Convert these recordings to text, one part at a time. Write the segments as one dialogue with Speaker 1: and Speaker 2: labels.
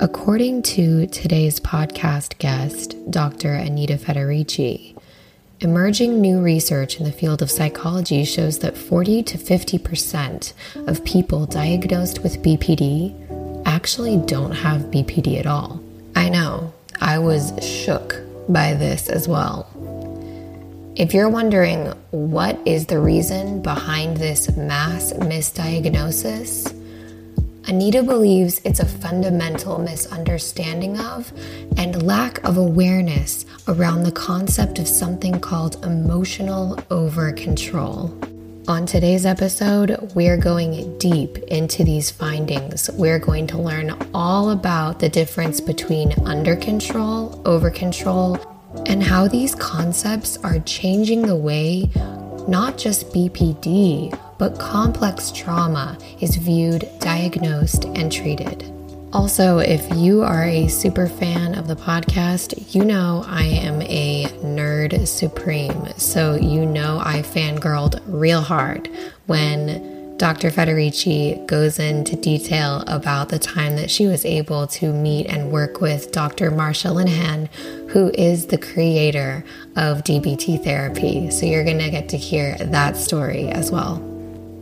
Speaker 1: According to today's podcast guest, Dr. Anita Federici, emerging new research in the field of psychology shows that 40 to 50% of people diagnosed with BPD actually don't have BPD at all. I know, I was shook by this as well. If you're wondering what is the reason behind this mass misdiagnosis, Anita believes it's a fundamental misunderstanding of and lack of awareness around the concept of something called emotional over control. On today's episode, we're going deep into these findings. We're going to learn all about the difference between under control, over control, and how these concepts are changing the way not just BPD, but complex trauma is viewed, diagnosed, and treated. Also, if you are a super fan of the podcast, you know I am a nerd supreme. So, you know I fangirled real hard when Dr. Federici goes into detail about the time that she was able to meet and work with Dr. Marsha Linehan, who is the creator of DBT therapy. So, you're going to get to hear that story as well.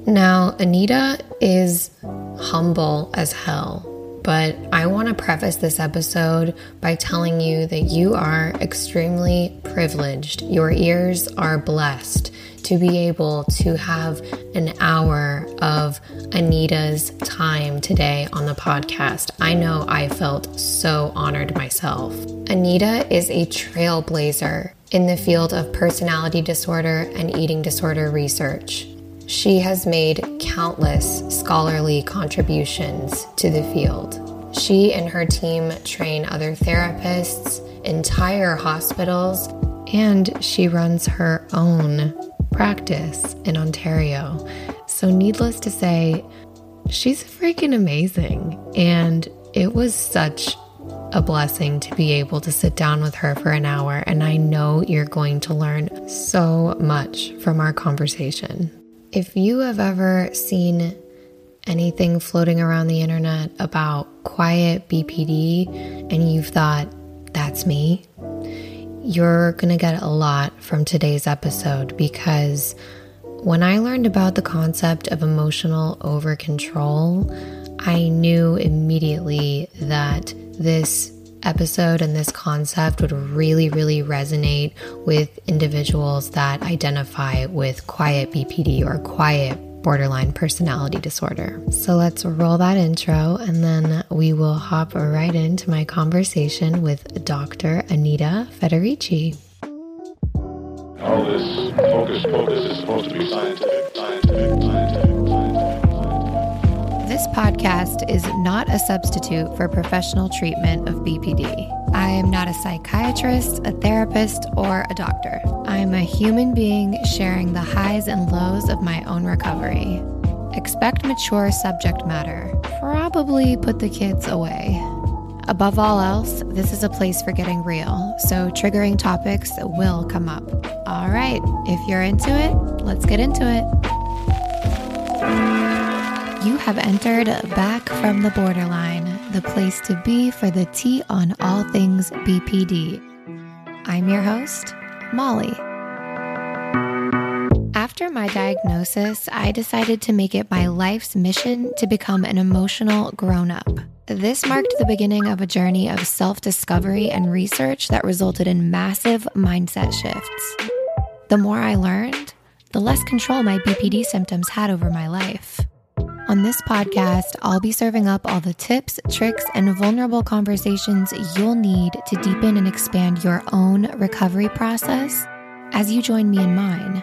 Speaker 1: Now, Anita is humble as hell, but I want to preface this episode by telling you that you are extremely privileged. Your ears are blessed to be able to have an hour of Anita's time today on the podcast. I know I felt so honored myself. Anita is a trailblazer in the field of personality disorder and eating disorder research. She has made countless scholarly contributions to the field. She and her team train other therapists, entire hospitals, and she runs her own practice in Ontario. So, needless to say, she's freaking amazing. And it was such a blessing to be able to sit down with her for an hour. And I know you're going to learn so much from our conversation. If you have ever seen anything floating around the internet about quiet BPD and you've thought, that's me, you're going to get a lot from today's episode because when I learned about the concept of emotional over control, I knew immediately that this episode and this concept would really, really resonate with individuals that identify with quiet BPD or quiet borderline personality disorder. So let's roll that intro and then we will hop right into my conversation with Dr. Anita Federici.
Speaker 2: All this focus, focus is supposed to be scientific, scientific, scientific.
Speaker 1: This podcast is not a substitute for professional treatment of BPD. I am not a psychiatrist, a therapist, or a doctor. I'm a human being sharing the highs and lows of my own recovery. Expect mature subject matter. Probably put the kids away. Above all else, this is a place for getting real, so triggering topics will come up. All right, if you're into it, let's get into it. You have entered Back from the Borderline, the place to be for the tea on all things BPD. I'm your host, Molly. After my diagnosis, I decided to make it my life's mission to become an emotional grown up. This marked the beginning of a journey of self discovery and research that resulted in massive mindset shifts. The more I learned, the less control my BPD symptoms had over my life. On this podcast, I'll be serving up all the tips, tricks, and vulnerable conversations you'll need to deepen and expand your own recovery process as you join me in mine.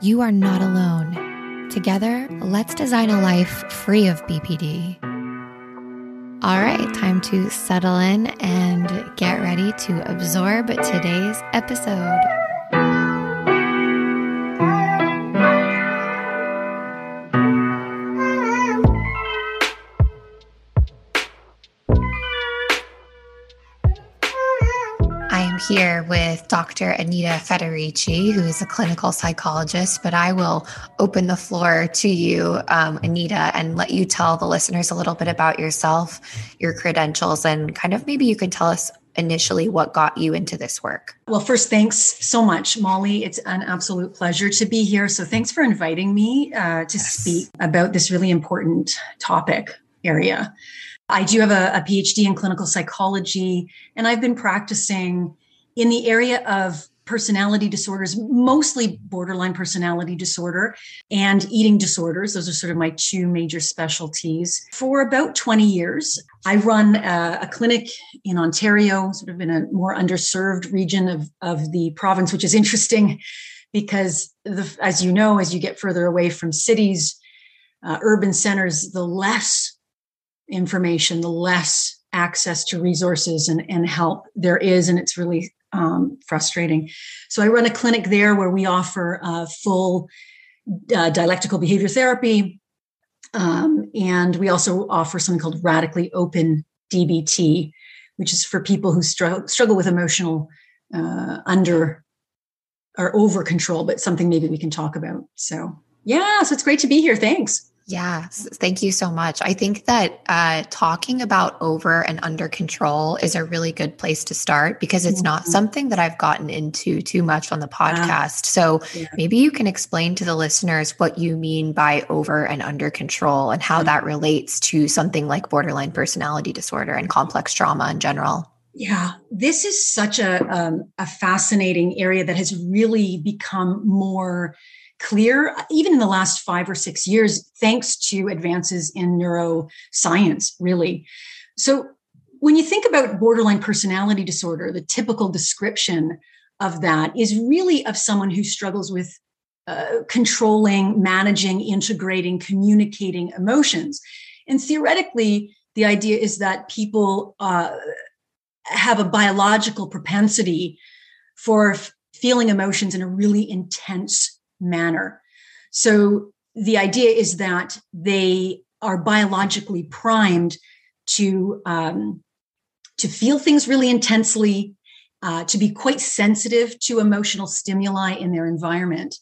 Speaker 1: You are not alone. Together, let's design a life free of BPD. All right, time to settle in and get ready to absorb today's episode. Here with Dr. Anita Federici, who is a clinical psychologist, but I will open the floor to you, um, Anita, and let you tell the listeners a little bit about yourself, your credentials, and kind of maybe you could tell us initially what got you into this work.
Speaker 3: Well, first, thanks so much, Molly. It's an absolute pleasure to be here. So, thanks for inviting me uh, to yes. speak about this really important topic area. I do have a, a, PhD in clinical psychology, and I've been practicing in the area of personality disorders, mostly borderline personality disorder and eating disorders. Those are sort of my two major specialties. For about 20 years, I run a, a, clinic in Ontario, sort of in a more underserved region of, of the province, which is interesting because, the, as you know, as you get further away from cities, uh, urban centers, the less information, the less access to resources and, and help there is. And it's really um, frustrating. So I run a clinic there where we offer uh, full uh, dialectical behavior therapy. Um, and we also offer something called radically open DBT, which is for people who struggle, struggle with emotional uh, under or over control, but something maybe we can talk about. So, yeah, so it's great to be here. Thanks.
Speaker 1: Yeah, thank you so much. I think that uh, talking about over and under control is a really good place to start because it's mm-hmm. not something that I've gotten into too much on the podcast. So yeah. maybe you can explain to the listeners what you mean by over and under control and how mm-hmm. that relates to something like borderline personality disorder and complex trauma in general.
Speaker 3: Yeah, this is such a um, a fascinating area that has really become more clear, even in the last five or six years, thanks to advances in neuroscience, really. So, when you think about borderline personality disorder, the typical description of that is really of someone who struggles with uh, controlling, managing, integrating, communicating emotions. And theoretically, the idea is that people uh, have a biological propensity for f- feeling emotions in a really intense manner. So the idea is that they are biologically primed to um, to feel things really intensely, uh, to be quite sensitive to emotional stimuli in their environment,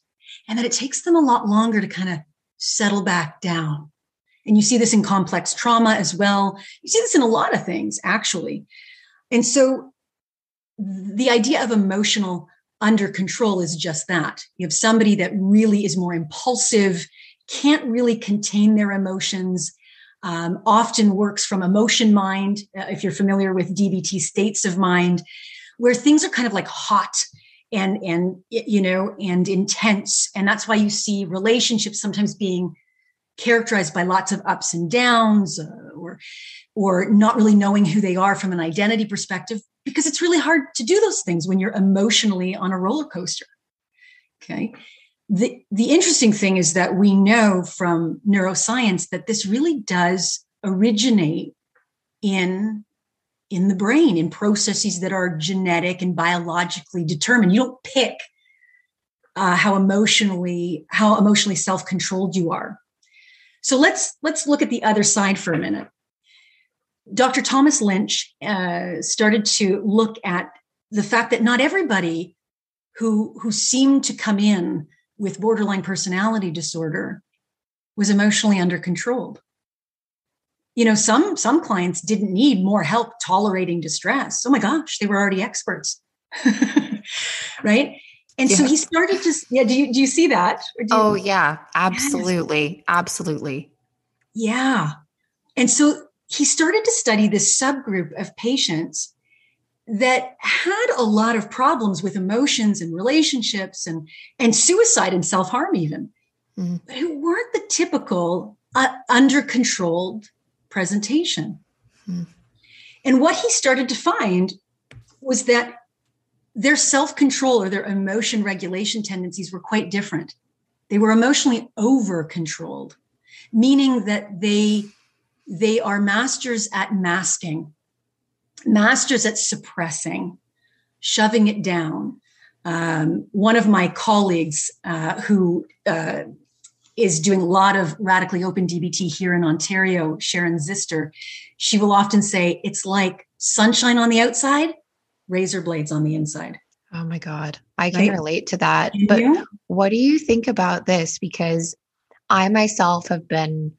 Speaker 3: and that it takes them a lot longer to kind of settle back down. And you see this in complex trauma as well. You see this in a lot of things, actually. And so the idea of emotional under control is just that. You have somebody that really is more impulsive, can't really contain their emotions, um, often works from emotion mind. Uh, if you're familiar with DBT states of mind, where things are kind of like hot and and you know and intense, and that's why you see relationships sometimes being characterized by lots of ups and downs, uh, or or not really knowing who they are from an identity perspective because it's really hard to do those things when you're emotionally on a roller coaster. Okay. The, the interesting thing is that we know from neuroscience that this really does originate in in the brain in processes that are genetic and biologically determined you don't pick uh, how emotionally how emotionally self-controlled you are so let's let's look at the other side for a minute Dr. Thomas Lynch uh, started to look at the fact that not everybody who who seemed to come in with borderline personality disorder was emotionally under controlled. You know, some some clients didn't need more help tolerating distress. Oh my gosh, they were already experts. right? And yeah. so he started to yeah, do you do you see that?
Speaker 1: You, oh yeah, absolutely. Absolutely.
Speaker 3: Yeah. And so he started to study this subgroup of patients that had a lot of problems with emotions and relationships and, and suicide and self harm, even, mm-hmm. but who weren't the typical uh, under controlled presentation. Mm-hmm. And what he started to find was that their self control or their emotion regulation tendencies were quite different. They were emotionally over controlled, meaning that they they are masters at masking, masters at suppressing, shoving it down. Um, one of my colleagues uh, who uh, is doing a lot of radically open DBT here in Ontario, Sharon Zister, she will often say it's like sunshine on the outside, razor blades on the inside.
Speaker 1: Oh my God. I can right? relate to that. But what do you think about this? Because I myself have been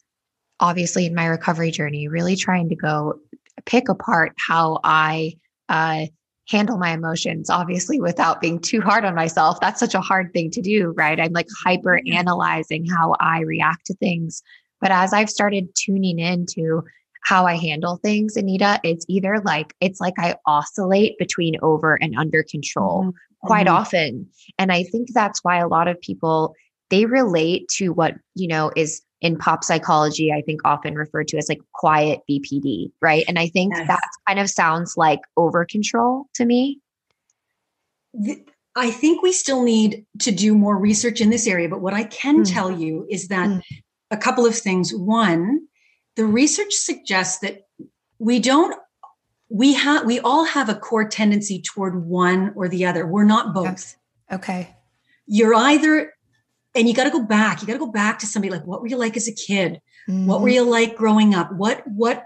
Speaker 1: obviously in my recovery journey, really trying to go pick apart how I uh, handle my emotions, obviously, without being too hard on myself. That's such a hard thing to do, right? I'm like hyper analyzing how I react to things. But as I've started tuning into how I handle things, Anita, it's either like, it's like I oscillate between over and under control mm-hmm. quite mm-hmm. often. And I think that's why a lot of people, they relate to what, you know, is in pop psychology, I think often referred to as like quiet BPD, right? And I think yes. that kind of sounds like over control to me.
Speaker 3: I think we still need to do more research in this area, but what I can mm. tell you is that mm. a couple of things. One, the research suggests that we don't we have we all have a core tendency toward one or the other. We're not both.
Speaker 1: Okay.
Speaker 3: You're either and you got to go back you got to go back to somebody like what were you like as a kid mm-hmm. what were mm-hmm. you like growing up what what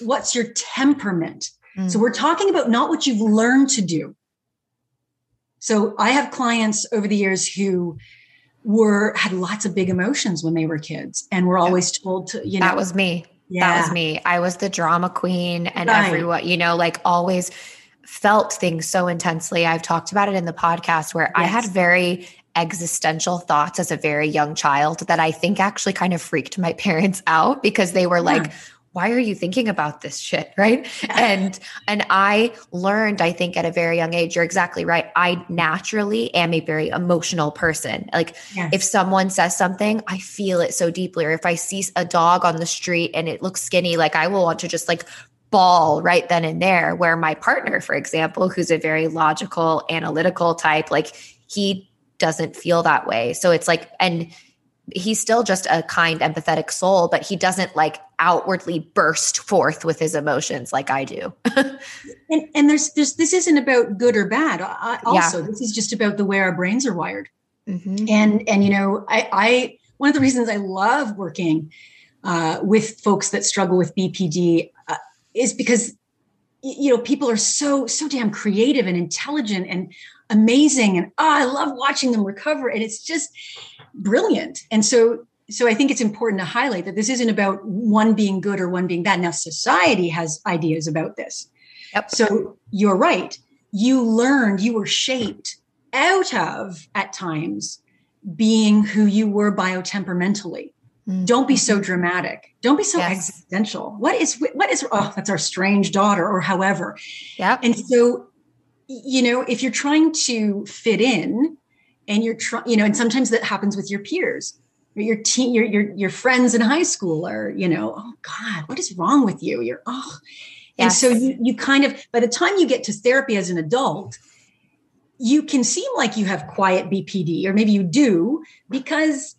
Speaker 3: what's your temperament mm-hmm. so we're talking about not what you've learned to do so i have clients over the years who were had lots of big emotions when they were kids and were always told to you know
Speaker 1: that was me yeah. that was me i was the drama queen and right. everyone you know like always felt things so intensely i've talked about it in the podcast where yes. i had very existential thoughts as a very young child that I think actually kind of freaked my parents out because they were yeah. like, why are you thinking about this shit? Right? And and i learned i think at a very young age you're exactly right i naturally am a very emotional person. Like yes. if someone says something i feel it so deeply. Or if i see a dog on the street and it looks skinny like i will want to just like ball right then and there. Where my partner for example who's a very logical analytical type like he doesn't feel that way. So it's like, and he's still just a kind, empathetic soul, but he doesn't like outwardly burst forth with his emotions like I do.
Speaker 3: and, and there's, there's, this isn't about good or bad. I, also, yeah. this is just about the way our brains are wired. Mm-hmm. And, and, you know, I, I, one of the reasons I love working uh, with folks that struggle with BPD uh, is because you know people are so so damn creative and intelligent and amazing and oh, i love watching them recover and it's just brilliant. And so so i think it's important to highlight that this isn't about one being good or one being bad. Now society has ideas about this. Yep. so you're right. You learned you were shaped out of at times being who you were biotemperamentally mm-hmm. don't be so dramatic. Don't be so yes. existential. What is what is oh that's our strange daughter or however.
Speaker 1: Yeah
Speaker 3: and so you know, if you're trying to fit in and you're trying, you know, and sometimes that happens with your peers, your team, your, your, your friends in high school are, you know, oh God, what is wrong with you? You're, oh, yes. and so you, you kind of, by the time you get to therapy as an adult, you can seem like you have quiet BPD, or maybe you do because,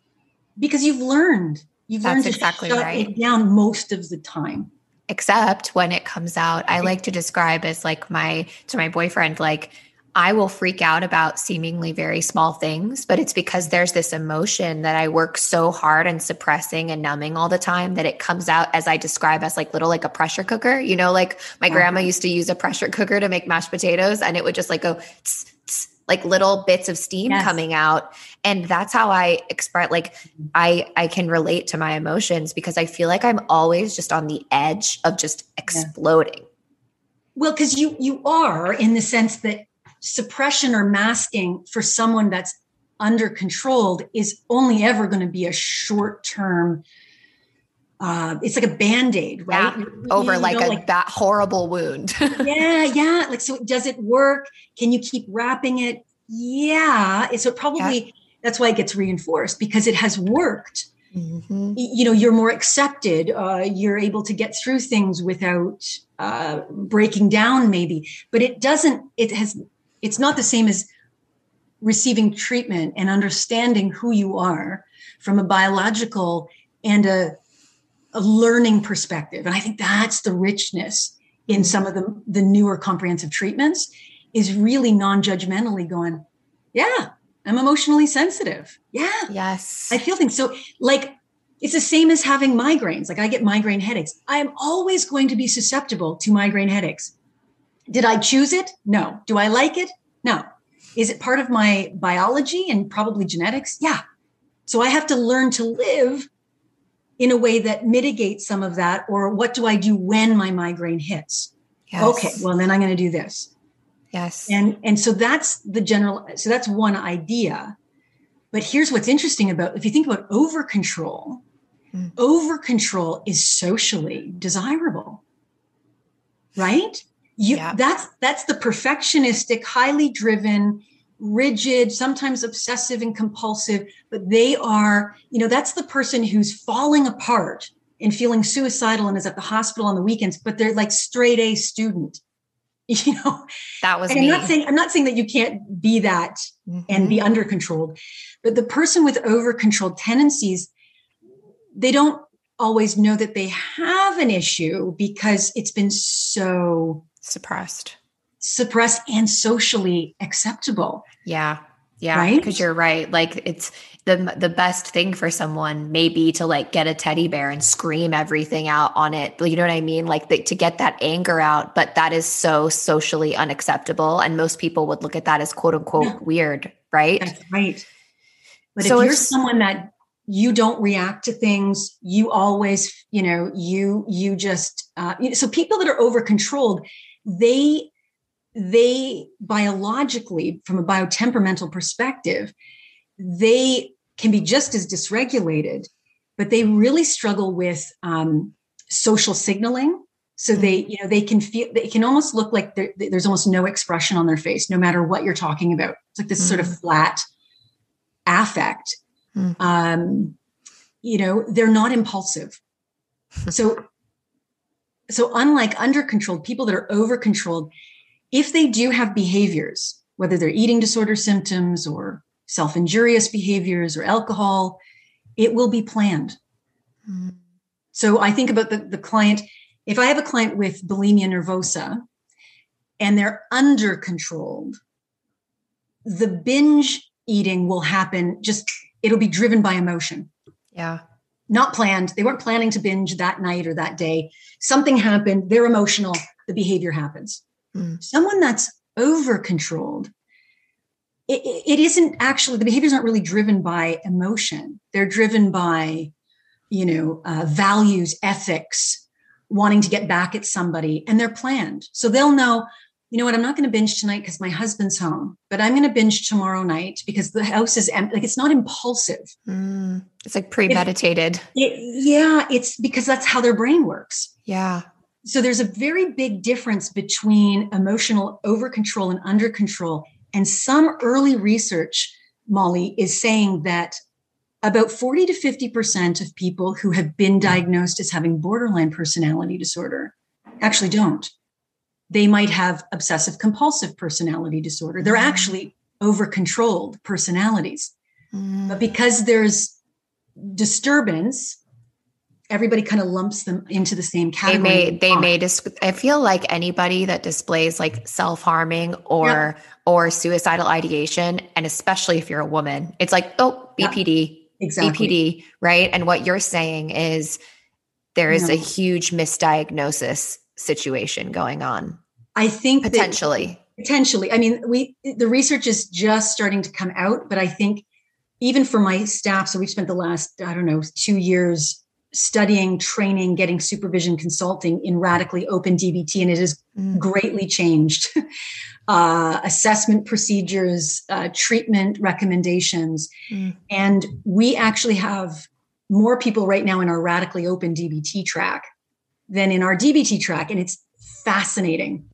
Speaker 3: because you've learned, you've
Speaker 1: That's
Speaker 3: learned to
Speaker 1: exactly
Speaker 3: shut
Speaker 1: right.
Speaker 3: it down most of the time
Speaker 1: except when it comes out i mm-hmm. like to describe as like my to my boyfriend like I will freak out about seemingly very small things, but it's because there's this emotion that I work so hard and suppressing and numbing all the time that it comes out as I describe as like little like a pressure cooker. You know, like my yeah. grandma used to use a pressure cooker to make mashed potatoes and it would just like go tss, tss, like little bits of steam yes. coming out and that's how i express like i i can relate to my emotions because i feel like i'm always just on the edge of just exploding yeah.
Speaker 3: well because you you are in the sense that suppression or masking for someone that's under controlled is only ever going to be a short term uh, it's like a band-aid right?
Speaker 1: Yeah, over you like know, a like, that horrible wound.
Speaker 3: Yeah yeah like so does it work? Can you keep wrapping it? Yeah so it probably yeah. that's why it gets reinforced because it has worked. Mm-hmm. you know you're more accepted uh, you're able to get through things without uh, breaking down maybe but it doesn't it has it's not the same as receiving treatment and understanding who you are from a biological and a a learning perspective. And I think that's the richness in some of the, the newer comprehensive treatments is really non-judgmentally going, yeah, I'm emotionally sensitive. Yeah.
Speaker 1: Yes.
Speaker 3: I feel things. So like it's the same as having migraines. Like I get migraine headaches. I am always going to be susceptible to migraine headaches. Did I choose it? No. Do I like it? No. Is it part of my biology and probably genetics? Yeah. So I have to learn to live in a way that mitigates some of that. Or what do I do when my migraine hits? Yes. Okay, well, then I'm going to do this.
Speaker 1: Yes.
Speaker 3: And and so that's the general so that's one idea. But here's what's interesting about if you think about over control, mm. over control is socially desirable. Right? You yeah. that's that's the perfectionistic, highly driven, rigid, sometimes obsessive and compulsive, but they are, you know, that's the person who's falling apart and feeling suicidal and is at the hospital on the weekends, but they're like straight A student. You know,
Speaker 1: that was
Speaker 3: and I'm not saying I'm not saying that you can't be that mm-hmm. and be under controlled, but the person with over controlled tendencies, they don't always know that they have an issue because it's been so
Speaker 1: suppressed
Speaker 3: suppressed and socially acceptable.
Speaker 1: Yeah. Yeah, right? because you're right. Like it's the the best thing for someone maybe to like get a teddy bear and scream everything out on it. You know what I mean? Like the, to get that anger out, but that is so socially unacceptable, and most people would look at that as quote unquote yeah. weird, right?
Speaker 3: That's right. But so if you're someone that you don't react to things, you always, you know, you you just uh, so people that are over controlled, they they biologically, from a biotemperamental perspective, they can be just as dysregulated, but they really struggle with um, social signaling. So they, mm-hmm. you know, they can feel, they can almost look like there's almost no expression on their face, no matter what you're talking about. It's like this mm-hmm. sort of mm. flat affect. Mm-hmm. Um, you know, they're not impulsive. so, so unlike under controlled people that are over controlled, if they do have behaviors, whether they're eating disorder symptoms or self injurious behaviors or alcohol, it will be planned. Mm-hmm. So I think about the, the client. If I have a client with bulimia nervosa and they're under controlled, the binge eating will happen just, it'll be driven by emotion.
Speaker 1: Yeah.
Speaker 3: Not planned. They weren't planning to binge that night or that day. Something happened. They're emotional. The behavior happens. Mm. Someone that's over controlled, it, it isn't actually, the behaviors aren't really driven by emotion. They're driven by, you know, uh, values, ethics, wanting to get back at somebody, and they're planned. So they'll know, you know what, I'm not going to binge tonight because my husband's home, but I'm going to binge tomorrow night because the house is empty. Like it's not impulsive.
Speaker 1: Mm, it's like premeditated.
Speaker 3: It, it, yeah, it's because that's how their brain works.
Speaker 1: Yeah.
Speaker 3: So there's a very big difference between emotional over control and under control. And some early research, Molly, is saying that about 40 to 50% of people who have been diagnosed as having borderline personality disorder actually don't. They might have obsessive compulsive personality disorder. They're mm. actually over controlled personalities. Mm. But because there's disturbance everybody kind of lumps them into the same category.
Speaker 1: They may, they may dis- I feel like anybody that displays like self-harming or yep. or suicidal ideation, and especially if you're a woman, it's like, oh, BPD, exactly. BPD, right? And what you're saying is there is no. a huge misdiagnosis situation going on.
Speaker 3: I think
Speaker 1: potentially.
Speaker 3: That, potentially. I mean, we the research is just starting to come out, but I think even for my staff, so we've spent the last, I don't know, two years studying, training, getting supervision consulting in radically open DBT, and it has mm. greatly changed uh, assessment procedures, uh, treatment recommendations. Mm. And we actually have more people right now in our radically open DBT track than in our DBT track. And it's fascinating.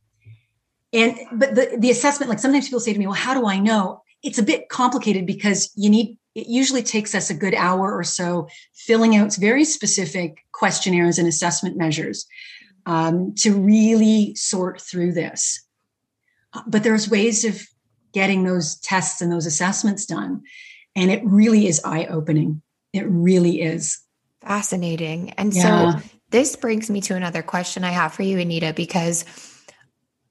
Speaker 3: And but the, the assessment, like sometimes people say to me, well, how do I know? It's a bit complicated because you need it usually takes us a good hour or so filling out very specific questionnaires and assessment measures um, to really sort through this. Uh, but there's ways of getting those tests and those assessments done. And it really is eye opening. It really is.
Speaker 1: Fascinating. And yeah. so this brings me to another question I have for you, Anita, because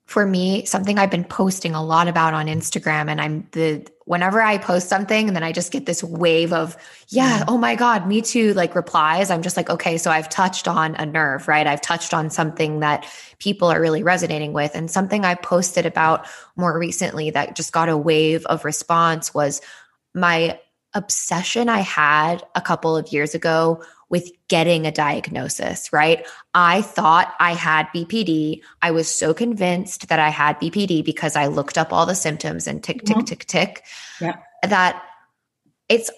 Speaker 1: for me, something I've been posting a lot about on Instagram, and I'm the whenever I post something and then I just get this wave of, yeah, oh my God, me too, like replies. I'm just like, okay, so I've touched on a nerve, right? I've touched on something that people are really resonating with. And something I posted about more recently that just got a wave of response was my obsession I had a couple of years ago with getting a diagnosis, right? I thought I had BPD. I was so convinced that I had BPD because I looked up all the symptoms and tick, tick, mm-hmm. tick, tick, yeah. that it's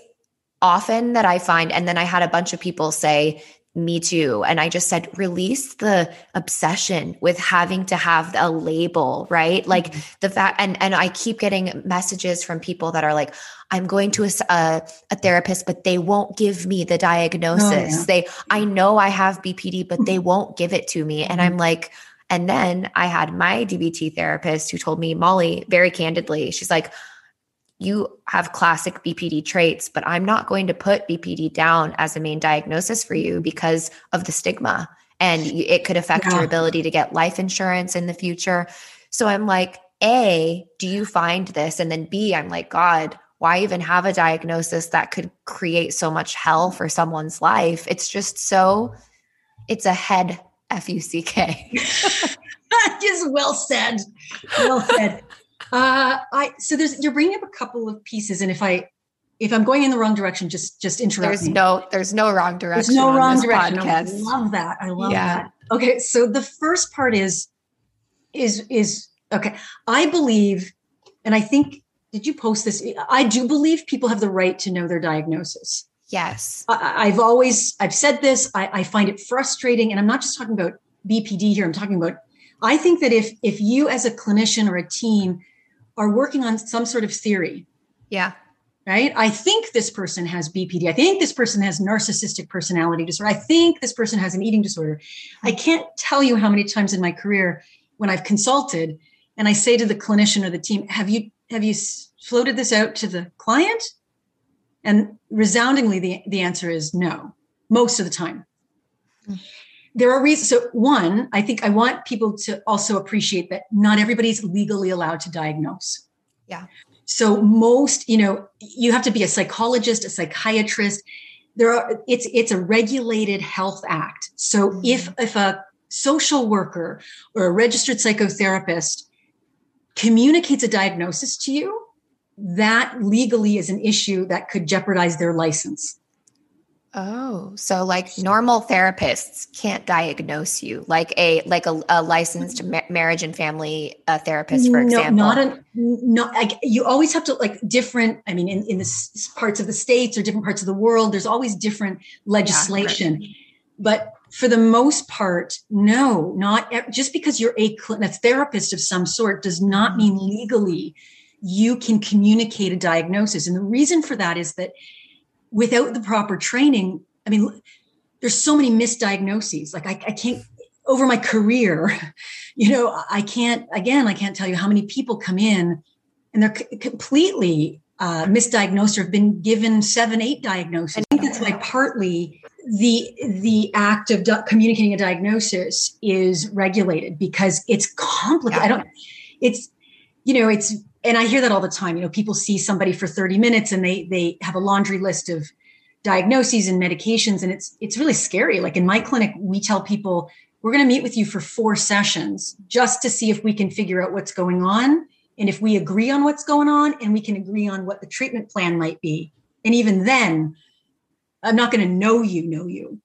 Speaker 1: often that I find, and then I had a bunch of people say, me too. And I just said, release the obsession with having to have a label, right? Like mm-hmm. the fact, and, and I keep getting messages from people that are like, I'm going to a, a, a therapist, but they won't give me the diagnosis. Oh, yeah. They, I know I have BPD, but they won't give it to me. And I'm mm-hmm. like, and then I had my DBT therapist who told me, Molly, very candidly, she's like, you have classic BPD traits, but I'm not going to put BPD down as a main diagnosis for you because of the stigma and it could affect yeah. your ability to get life insurance in the future. So I'm like, A, do you find this? And then B, I'm like, God, why even have a diagnosis that could create so much hell for someone's life? It's just so, it's a head F U C K.
Speaker 3: Just well said. Well said. Uh, I so there's you're bringing up a couple of pieces, and if I if I'm going in the wrong direction, just just interrupt
Speaker 1: there's
Speaker 3: me.
Speaker 1: no there's no wrong direction.
Speaker 3: There's no wrong direction. Podcast. I love that. I love yeah. that. Okay, so the first part is is is okay. I believe, and I think did you post this? I do believe people have the right to know their diagnosis.
Speaker 1: Yes,
Speaker 3: I, have always I've said this. I, I find it frustrating, and I'm not just talking about BPD here. I'm talking about. I think that if if you as a clinician or a team are working on some sort of theory.
Speaker 1: Yeah.
Speaker 3: Right. I think this person has BPD. I think this person has narcissistic personality disorder. I think this person has an eating disorder. I can't tell you how many times in my career when I've consulted and I say to the clinician or the team, have you have you floated this out to the client? And resoundingly, the, the answer is no, most of the time. Mm there are reasons. So, one, I think I want people to also appreciate that not everybody's legally allowed to diagnose.
Speaker 1: Yeah.
Speaker 3: So, most, you know, you have to be a psychologist, a psychiatrist. There are, it's, it's a regulated health act. So, mm-hmm. if, if a social worker or a registered psychotherapist communicates a diagnosis to you, that legally is an issue that could jeopardize their license.
Speaker 1: Oh, so like normal therapists can't diagnose you, like a like a, a licensed ma- marriage and family uh, therapist, for example.
Speaker 3: No, not a not. Like, you always have to like different. I mean, in in the parts of the states or different parts of the world, there's always different legislation. Yeah, but for the most part, no, not just because you're a, a therapist of some sort does not mean mm-hmm. legally you can communicate a diagnosis. And the reason for that is that without the proper training, I mean, there's so many misdiagnoses. Like I, I can't over my career, you know, I can't again, I can't tell you how many people come in and they're c- completely uh, misdiagnosed or have been given seven, eight diagnoses. I think that's why partly the the act of di- communicating a diagnosis is regulated because it's complicated. Yeah. I don't. It's you know it's and I hear that all the time. You know, people see somebody for 30 minutes and they they have a laundry list of diagnoses and medications and it's it's really scary. Like in my clinic, we tell people we're going to meet with you for four sessions just to see if we can figure out what's going on and if we agree on what's going on and we can agree on what the treatment plan might be. And even then, I'm not going to know you know you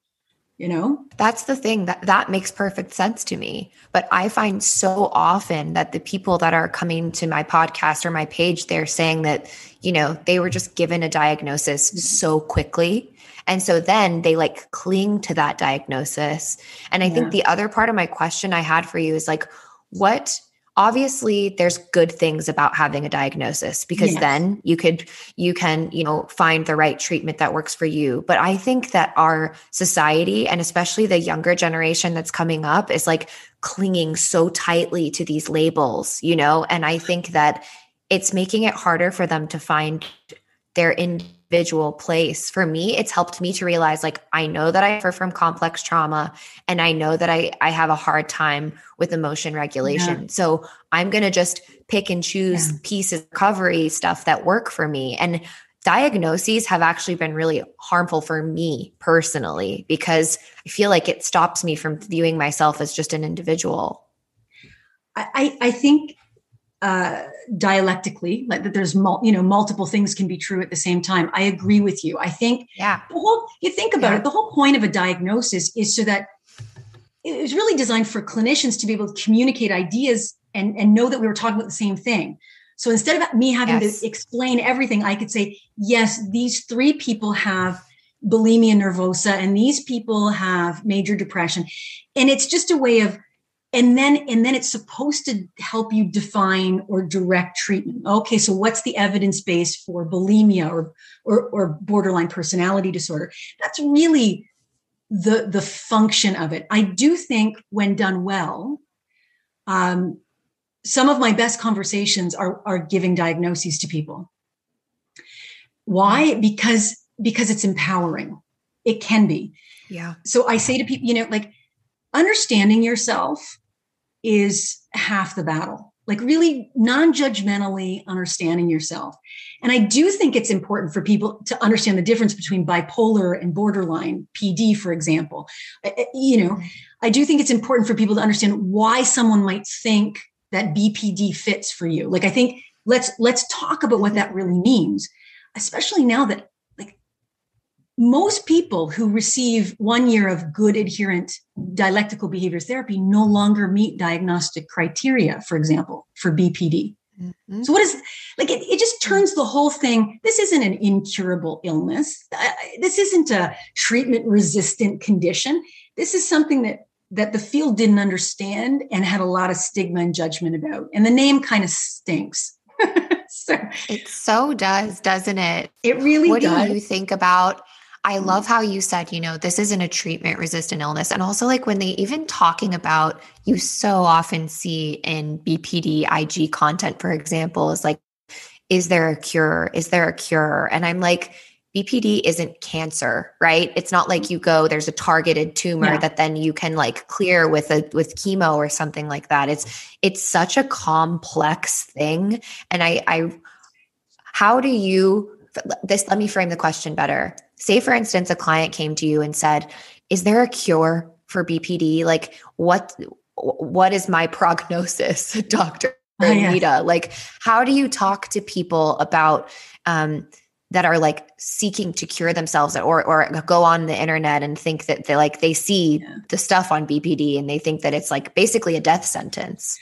Speaker 3: you know?
Speaker 1: That's the thing that that makes perfect sense to me. But i find so often that the people that are coming to my podcast or my page they're saying that you know they were just given a diagnosis so quickly. And so then they like cling to that diagnosis. And i yeah. think the other part of my question i had for you is like what obviously there's good things about having a diagnosis because yes. then you could you can you know find the right treatment that works for you but i think that our society and especially the younger generation that's coming up is like clinging so tightly to these labels you know and i think that it's making it harder for them to find their individual individual place. For me, it's helped me to realize like I know that I suffer from complex trauma and I know that I I have a hard time with emotion regulation. Yeah. So I'm going to just pick and choose yeah. pieces recovery stuff that work for me. And diagnoses have actually been really harmful for me personally because I feel like it stops me from viewing myself as just an individual.
Speaker 3: I, I think uh, dialectically, like that there's mul- you know multiple things can be true at the same time. I agree with you. I think
Speaker 1: yeah.
Speaker 3: The whole you think about yeah. it, the whole point of a diagnosis is so that it was really designed for clinicians to be able to communicate ideas and and know that we were talking about the same thing. So instead of me having yes. to explain everything, I could say, yes, these three people have bulimia nervosa and these people have major depression. And it's just a way of and then and then it's supposed to help you define or direct treatment. Okay so what's the evidence base for bulimia or, or or, borderline personality disorder? That's really the the function of it. I do think when done well um, some of my best conversations are are giving diagnoses to people. Why? Because because it's empowering. It can be.
Speaker 1: Yeah.
Speaker 3: So i say to people you know like understanding yourself is half the battle. Like really non-judgmentally understanding yourself. And i do think it's important for people to understand the difference between bipolar and borderline pd for example. You know i do think it's important for people to understand why someone might think that bpd fits for you. Like i think let's let's talk about what that really means especially now that most people who receive one year of good adherent dialectical behavior therapy no longer meet diagnostic criteria, for example, for BPD. Mm-hmm. So, what is like it, it just turns the whole thing? This isn't an incurable illness. This isn't a treatment resistant condition. This is something that that the field didn't understand and had a lot of stigma and judgment about. And the name kind of stinks.
Speaker 1: so, it so does, doesn't it?
Speaker 3: It really
Speaker 1: what
Speaker 3: does.
Speaker 1: do you think about I love how you said, you know, this isn't a treatment resistant illness. And also, like when they even talking about, you so often see in BPD IG content, for example, is like, is there a cure? Is there a cure? And I'm like, BPD isn't cancer, right? It's not like you go, there's a targeted tumor yeah. that then you can like clear with a with chemo or something like that. It's it's such a complex thing. And I I how do you this let me frame the question better say for instance a client came to you and said is there a cure for bpd like what what is my prognosis doctor oh, Anita? like how do you talk to people about um that are like seeking to cure themselves or or go on the internet and think that they like they see yeah. the stuff on BPD and they think that it's like basically a death sentence.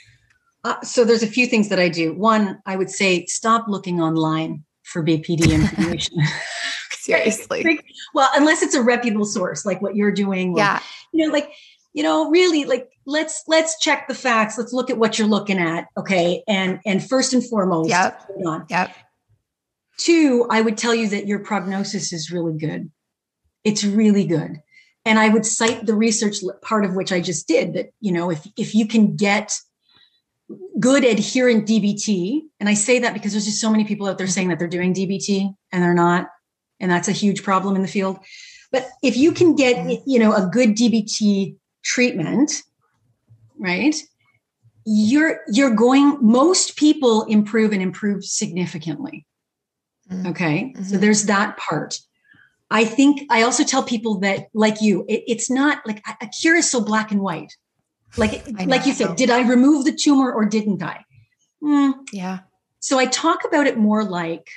Speaker 3: Uh, so there's a few things that I do. One, I would say stop looking online for BPD information.
Speaker 1: Seriously.
Speaker 3: well, unless it's a reputable source like what you're doing.
Speaker 1: Or, yeah.
Speaker 3: You know, like, you know, really like let's let's check the facts. Let's look at what you're looking at. Okay. And and first and foremost,
Speaker 1: yep. hold on. Yep.
Speaker 3: Two, I would tell you that your prognosis is really good. It's really good. And I would cite the research part of which I just did that, you know, if if you can get good adherent DBT, and I say that because there's just so many people out there saying that they're doing DBT and they're not, and that's a huge problem in the field. But if you can get, you know, a good DBT treatment, right? You're you're going. Most people improve and improve significantly. Mm-hmm. Okay, mm-hmm. so there's that part. I think I also tell people that, like you, it, it's not like a cure is so black and white like, like you said, did I remove the tumor or didn't I?
Speaker 1: Mm. Yeah.
Speaker 3: So I talk about it more like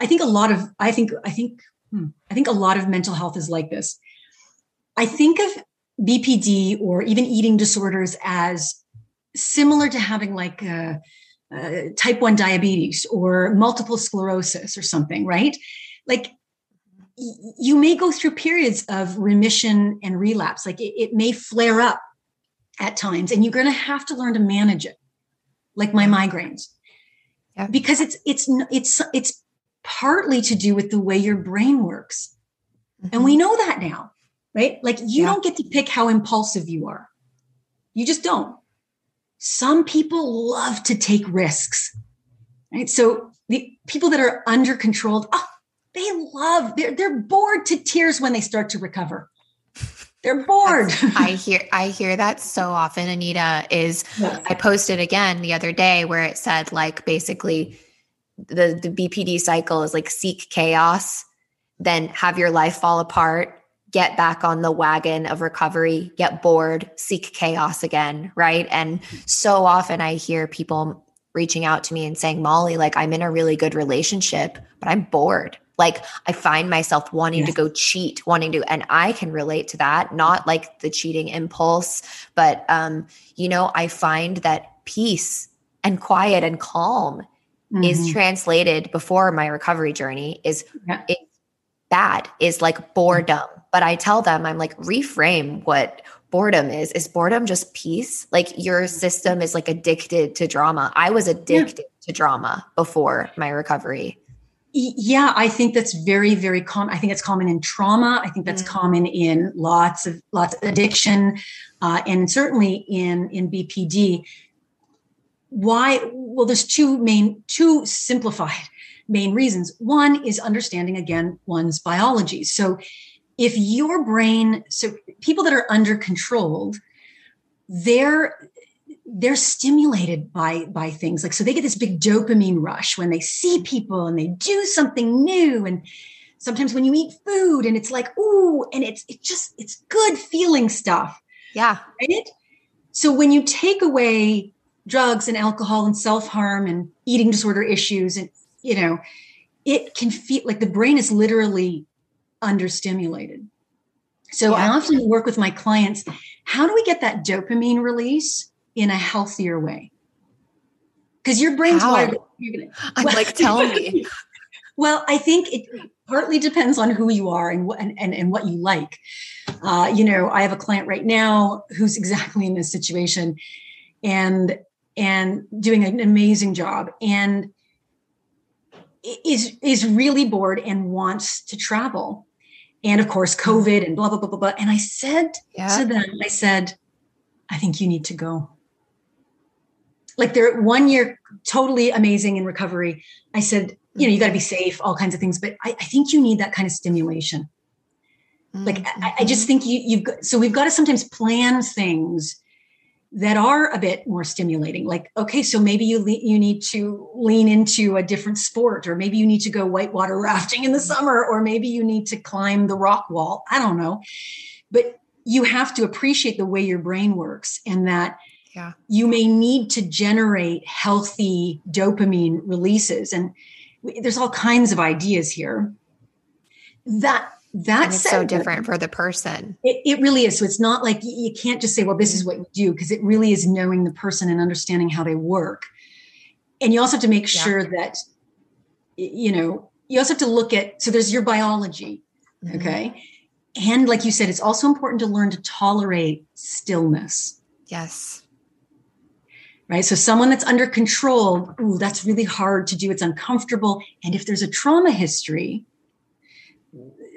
Speaker 3: I think a lot of I think I think hmm, I think a lot of mental health is like this. I think of BPD or even eating disorders as similar to having like a, a type 1 diabetes or multiple sclerosis or something, right? Like you may go through periods of remission and relapse. Like it, it may flare up at times and you're going to have to learn to manage it like my migraines yeah. because it's it's it's it's partly to do with the way your brain works mm-hmm. and we know that now right like you yeah. don't get to pick how impulsive you are you just don't some people love to take risks right so the people that are under controlled oh they love, they're, they're bored to tears when they start to recover. They're bored.
Speaker 1: I hear I hear that so often, Anita, is yes. I posted again the other day where it said like basically the, the BPD cycle is like seek chaos, then have your life fall apart, get back on the wagon of recovery, get bored, seek chaos again, right? And so often I hear people reaching out to me and saying, Molly, like I'm in a really good relationship, but I'm bored. Like I find myself wanting yes. to go cheat, wanting to, and I can relate to that, not like the cheating impulse, but um, you know, I find that peace and quiet and calm mm-hmm. is translated before my recovery journey is yeah. is bad, is like boredom. But I tell them, I'm like, reframe what boredom is is boredom just peace like your system is like addicted to drama i was addicted yeah. to drama before my recovery
Speaker 3: yeah i think that's very very common i think it's common in trauma. I think that's mm-hmm. common in lots of lots of addiction uh, and certainly in in bpd why well there's two main two simplified main reasons. One is understanding again one's biology. So if your brain so people that are under controlled they're they're stimulated by by things. Like so they get this big dopamine rush when they see people and they do something new. And sometimes when you eat food and it's like ooh and it's it just it's good feeling stuff.
Speaker 1: Yeah.
Speaker 3: Right? So when you take away drugs and alcohol and self-harm and eating disorder issues and you know it can feel like the brain is literally understimulated. So yeah. I often work with my clients how do we get that dopamine release in a healthier way? Because your brain's how? wired.
Speaker 1: Gonna, I'm well, like, tell me.
Speaker 3: well, I think it partly depends on who you are and what and, and, and what you like. Uh, you know, I have a client right now who's exactly in this situation and and doing an amazing job. And is is really bored and wants to travel and of course covid and blah blah blah blah blah and i said yeah. to them i said i think you need to go like they're one year totally amazing in recovery i said you know you got to be safe all kinds of things but I, I, think you need that kind of stimulation like mm-hmm. I, I, just mm-hmm. think you, you've got so we've got to sometimes plan things that are a bit more stimulating like okay so maybe you le- you need to lean into a different sport or maybe you need to go whitewater rafting in the summer or maybe you need to climb the rock wall i don't know but you have to appreciate the way your brain works and that yeah. you may need to generate healthy dopamine releases and there's all kinds of ideas here that that's
Speaker 1: so different for the person.
Speaker 3: It, it, really is. So it's not like you can't just say, well, this is mm-hmm. what you do, because it really is knowing the person and understanding how they work. And you also have to make yeah. sure that, you know, you also have to look at, so there's your biology. Mm-hmm. Okay. And like you said, it's also important to learn to tolerate stillness.
Speaker 1: Yes.
Speaker 3: Right. So someone that's under control, ooh, that's really hard to do. It's uncomfortable. And if there's a trauma history,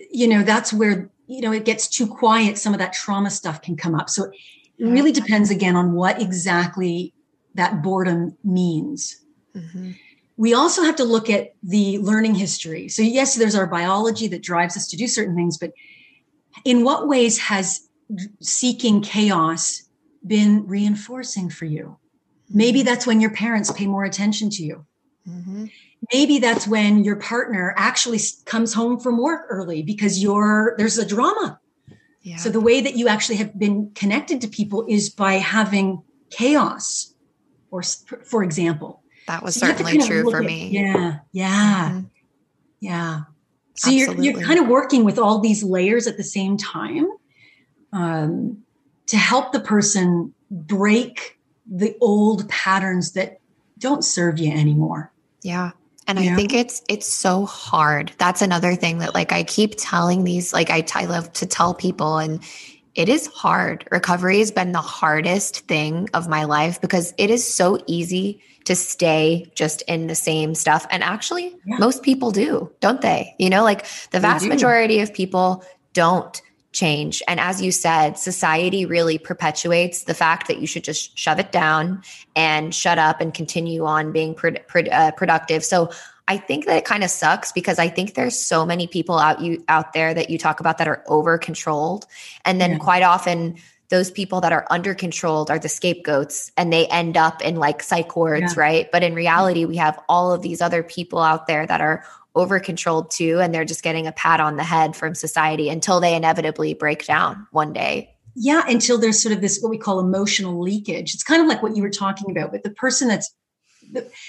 Speaker 3: you know, that's where, you know, it gets too quiet. Some of that trauma stuff can come up. So it really depends again on what exactly that boredom means. Mm-hmm. We also have to look at the learning history. So, yes, there's our biology that drives us to do certain things, but in what ways has seeking chaos been reinforcing for you? Maybe that's when your parents pay more attention to you. Mm-hmm. Maybe that's when your partner actually comes home from work early because you're there's a drama. Yeah. so the way that you actually have been connected to people is by having chaos or for example.
Speaker 1: That was so certainly true for
Speaker 3: at,
Speaker 1: me.
Speaker 3: Yeah yeah. Mm-hmm. yeah. So you're, you're kind of working with all these layers at the same time um, to help the person break the old patterns that don't serve you anymore
Speaker 1: yeah and yeah. I think it's it's so hard. That's another thing that like I keep telling these like I, I love to tell people and it is hard. Recovery has been the hardest thing of my life because it is so easy to stay just in the same stuff. And actually, yeah. most people do, don't they? You know, like the vast majority of people don't change. And as you said, society really perpetuates the fact that you should just shove it down and shut up and continue on being pro- pro- uh, productive. So I think that it kind of sucks because I think there's so many people out you out there that you talk about that are over controlled. And then yeah. quite often those people that are under controlled are the scapegoats and they end up in like psych wards, yeah. right? But in reality, we have all of these other people out there that are over controlled too. And they're just getting a pat on the head from society until they inevitably break down one day.
Speaker 3: Yeah, until there's sort of this what we call emotional leakage. It's kind of like what you were talking about, but the person that's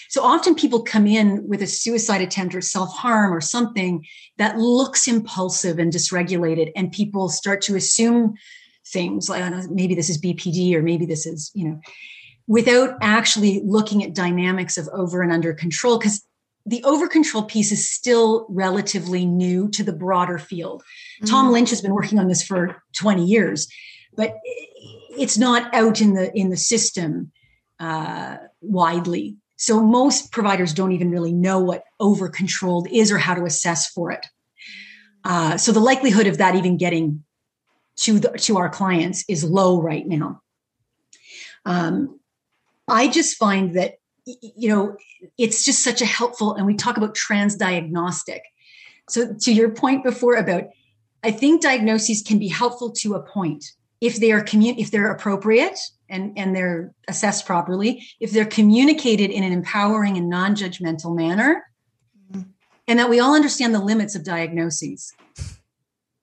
Speaker 3: so often people come in with a suicide attempt or self-harm or something that looks impulsive and dysregulated and people start to assume things like know, maybe this is bpd or maybe this is you know without actually looking at dynamics of over and under control because the over control piece is still relatively new to the broader field mm-hmm. tom lynch has been working on this for 20 years but it's not out in the in the system uh, widely so most providers don't even really know what over controlled is or how to assess for it. Uh, so the likelihood of that even getting to the, to our clients is low right now. Um, I just find that you know it's just such a helpful, and we talk about transdiagnostic. So to your point before about, I think diagnoses can be helpful to a point if they are commun- if they're appropriate and, and they're assessed properly, if they're communicated in an empowering and non judgmental manner, mm-hmm. and that we all understand the limits of diagnoses,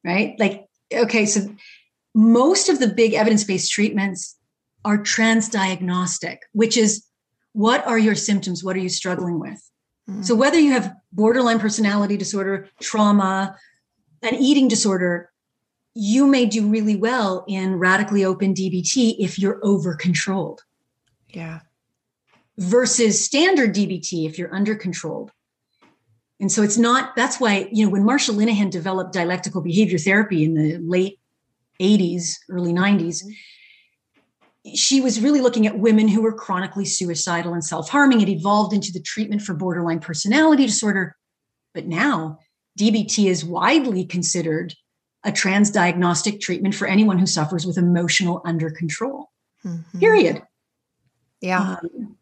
Speaker 3: right? Like, okay, so most of the big evidence based treatments are transdiagnostic, which is what are your symptoms? What are you struggling with? Mm-hmm. So, whether you have borderline personality disorder, trauma, an eating disorder, you may do really well in radically open DBT if you're over controlled.
Speaker 1: Yeah.
Speaker 3: Versus standard DBT if you're under controlled. And so it's not, that's why, you know, when Marsha Linehan developed dialectical behavior therapy in the late 80s, early 90s, she was really looking at women who were chronically suicidal and self harming. It evolved into the treatment for borderline personality disorder. But now DBT is widely considered a transdiagnostic treatment for anyone who suffers with emotional under control. Mm-hmm. Period.
Speaker 1: Yeah. Um,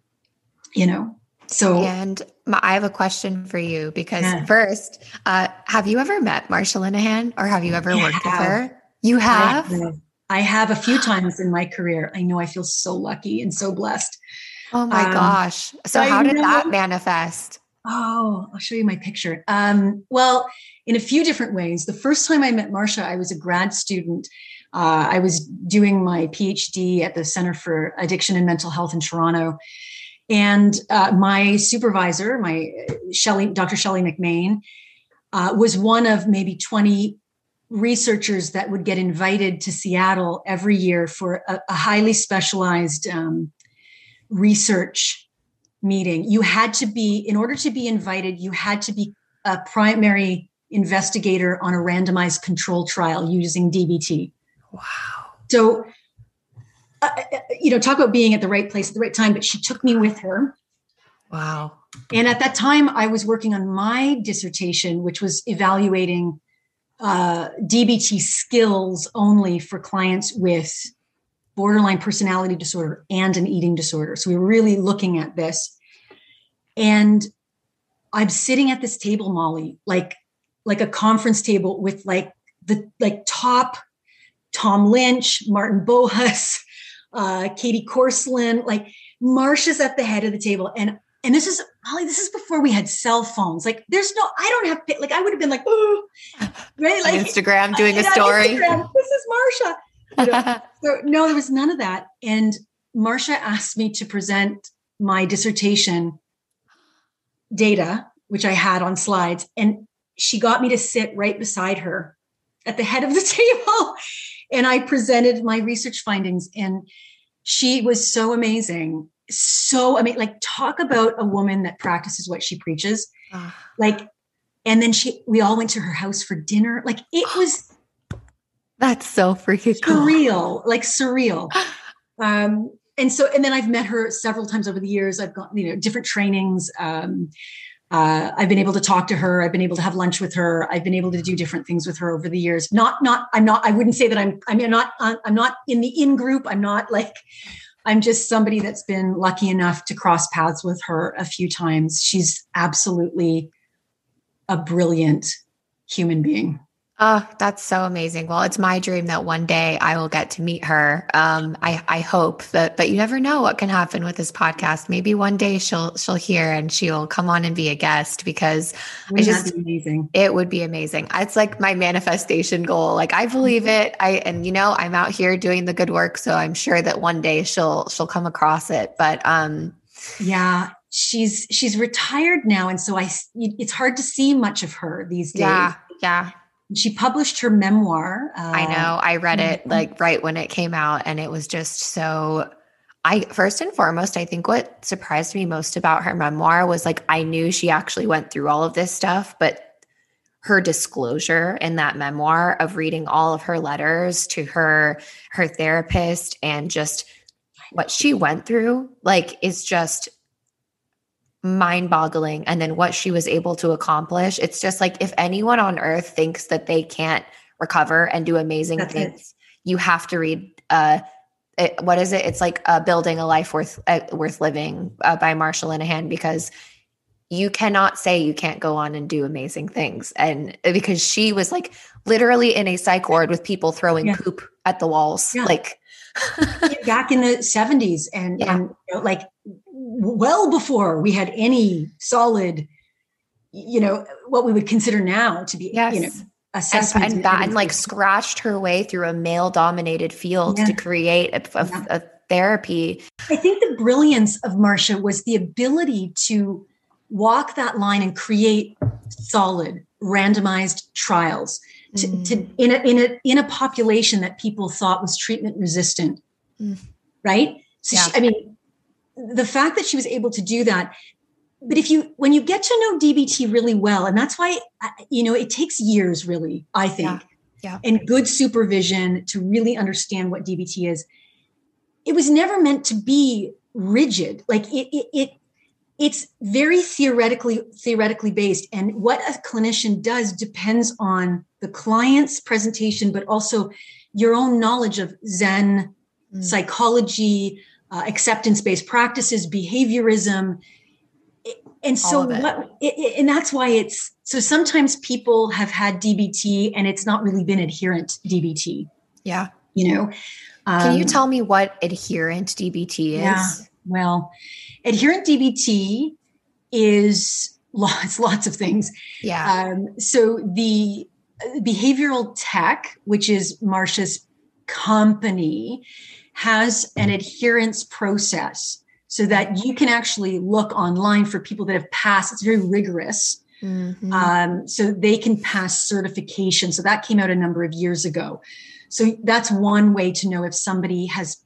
Speaker 3: you know, so
Speaker 1: and my, I have a question for you because yeah. first, uh, have you ever met Marsha Linehan or have you ever yeah, worked with her? You have?
Speaker 3: I have. A few times in my career. I know I feel so lucky and so blessed.
Speaker 1: Oh my um, gosh. So I how did know. that manifest?
Speaker 3: Oh, I'll show you my picture. Um, well, in a few different ways. The first time I met Marsha, I was a grad student. Uh, I was doing my PhD at the Center for Addiction and Mental Health in Toronto. And uh, my supervisor, my Shelley, Dr. Shelley McMain, uh, was one of maybe 20 researchers that would get invited to Seattle every year for a, a highly specialized um, research meeting. You had to be, in order to be invited, you had to be a primary investigator on a randomized control trial using DBT.
Speaker 1: Wow.
Speaker 3: So, uh, uh, you know, talk about being at the right place at the right time, but she took me with her.
Speaker 1: Wow.
Speaker 3: And at that time, I was working on my dissertation, which was evaluating uh, DBT skills only for clients with borderline personality disorder and an eating disorder. So we were really looking at this. And I'm sitting at this table, Molly, like like a conference table with like the like top Tom Lynch, Martin Bohus, uh, Katie Korslund, like Marsh is at the head of the table. And and this is Molly, this is before we had cell phones. Like there's no, I don't have like I would have been like, oh
Speaker 1: right? Like Instagram doing a story. Instagram,
Speaker 3: this is Marsha. You know? so no, there was none of that. And Marsha asked me to present my dissertation data, which I had on slides. And she got me to sit right beside her at the head of the table and I presented my research findings and she was so amazing. So I mean like talk about a woman that practices what she preaches. Ah. Like and then she we all went to her house for dinner. Like it was
Speaker 1: that's so freaking
Speaker 3: surreal, cool. like surreal. Um and so and then I've met her several times over the years. I've got you know different trainings. Um uh, I've been able to talk to her. I've been able to have lunch with her. I've been able to do different things with her over the years. Not, not, I'm not, I wouldn't say that I'm, I'm not, I'm not in the in group. I'm not like, I'm just somebody that's been lucky enough to cross paths with her a few times. She's absolutely a brilliant human being.
Speaker 1: Oh, that's so amazing. Well, it's my dream that one day I will get to meet her. Um, I, I hope that, but you never know what can happen with this podcast. Maybe one day she'll she'll hear and she'll come on and be a guest because
Speaker 3: Wouldn't I just amazing.
Speaker 1: It would be amazing. It's like my manifestation goal. Like I believe mm-hmm. it. I and you know I'm out here doing the good work, so I'm sure that one day she'll she'll come across it. But um,
Speaker 3: yeah, she's she's retired now, and so I it's hard to see much of her these days.
Speaker 1: Yeah, yeah
Speaker 3: she published her memoir.
Speaker 1: Uh, I know. I read it like right when it came out, and it was just so. I first and foremost, I think what surprised me most about her memoir was like I knew she actually went through all of this stuff, but her disclosure in that memoir of reading all of her letters to her her therapist and just what she went through like is just mind boggling. And then what she was able to accomplish. It's just like if anyone on earth thinks that they can't recover and do amazing That's things, it. you have to read. Uh, it, what is it? It's like uh, building a life worth uh, worth living uh, by Marsha Linehan because you cannot say you can't go on and do amazing things and uh, because she was like literally in a psych ward with people throwing yeah. poop at the walls yeah. like
Speaker 3: back in the 70s and, yeah. and you know, like well before we had any solid, you know, what we would consider now to be,
Speaker 1: yes.
Speaker 3: you know, assessment
Speaker 1: and, and, and, and like scratched her way through a male dominated field yeah. to create a, a, yeah. a, therapy.
Speaker 3: I think the brilliance of Marsha was the ability to walk that line and create solid randomized trials to, mm. to in a in a in a population that people thought was treatment resistant mm. right so yeah. she, i mean the fact that she was able to do that but if you when you get to know dbt really well and that's why you know it takes years really i think yeah,
Speaker 1: yeah.
Speaker 3: and good supervision to really understand what dbt is it was never meant to be rigid like it, it, it it's very theoretically theoretically based and what a clinician does depends on the client's presentation but also your own knowledge of zen mm. psychology uh, acceptance based practices, behaviorism. And so, what, it, and that's why it's so sometimes people have had DBT and it's not really been adherent DBT.
Speaker 1: Yeah.
Speaker 3: You know,
Speaker 1: um, can you um, tell me what adherent DBT is?
Speaker 3: Yeah. Well, adherent DBT is lots, lots of things.
Speaker 1: Yeah.
Speaker 3: Um, so the behavioral tech, which is Marsha's company, has an adherence process so that you can actually look online for people that have passed. It's very rigorous. Mm-hmm. Um, so they can pass certification. So that came out a number of years ago. So that's one way to know if somebody has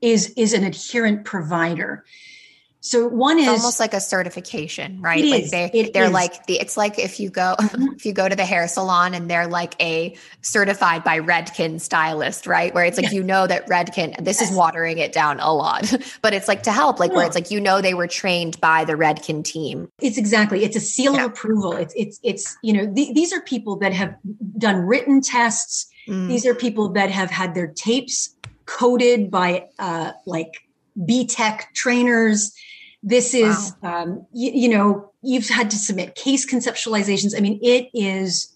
Speaker 3: is is an adherent provider. So one is
Speaker 1: almost like a certification, right? like they they're is. like the it's like if you go mm-hmm. if you go to the hair salon and they're like a certified by Redken stylist, right? Where it's like you know that Redken this yes. is watering it down a lot, but it's like to help, like yeah. where it's like you know they were trained by the Redken team.
Speaker 3: It's exactly it's a seal yeah. of approval. It's it's it's you know th- these are people that have done written tests. Mm. These are people that have had their tapes coded by uh, like B Tech trainers this is, wow. um, you, you, know, you've had to submit case conceptualizations. I mean, it is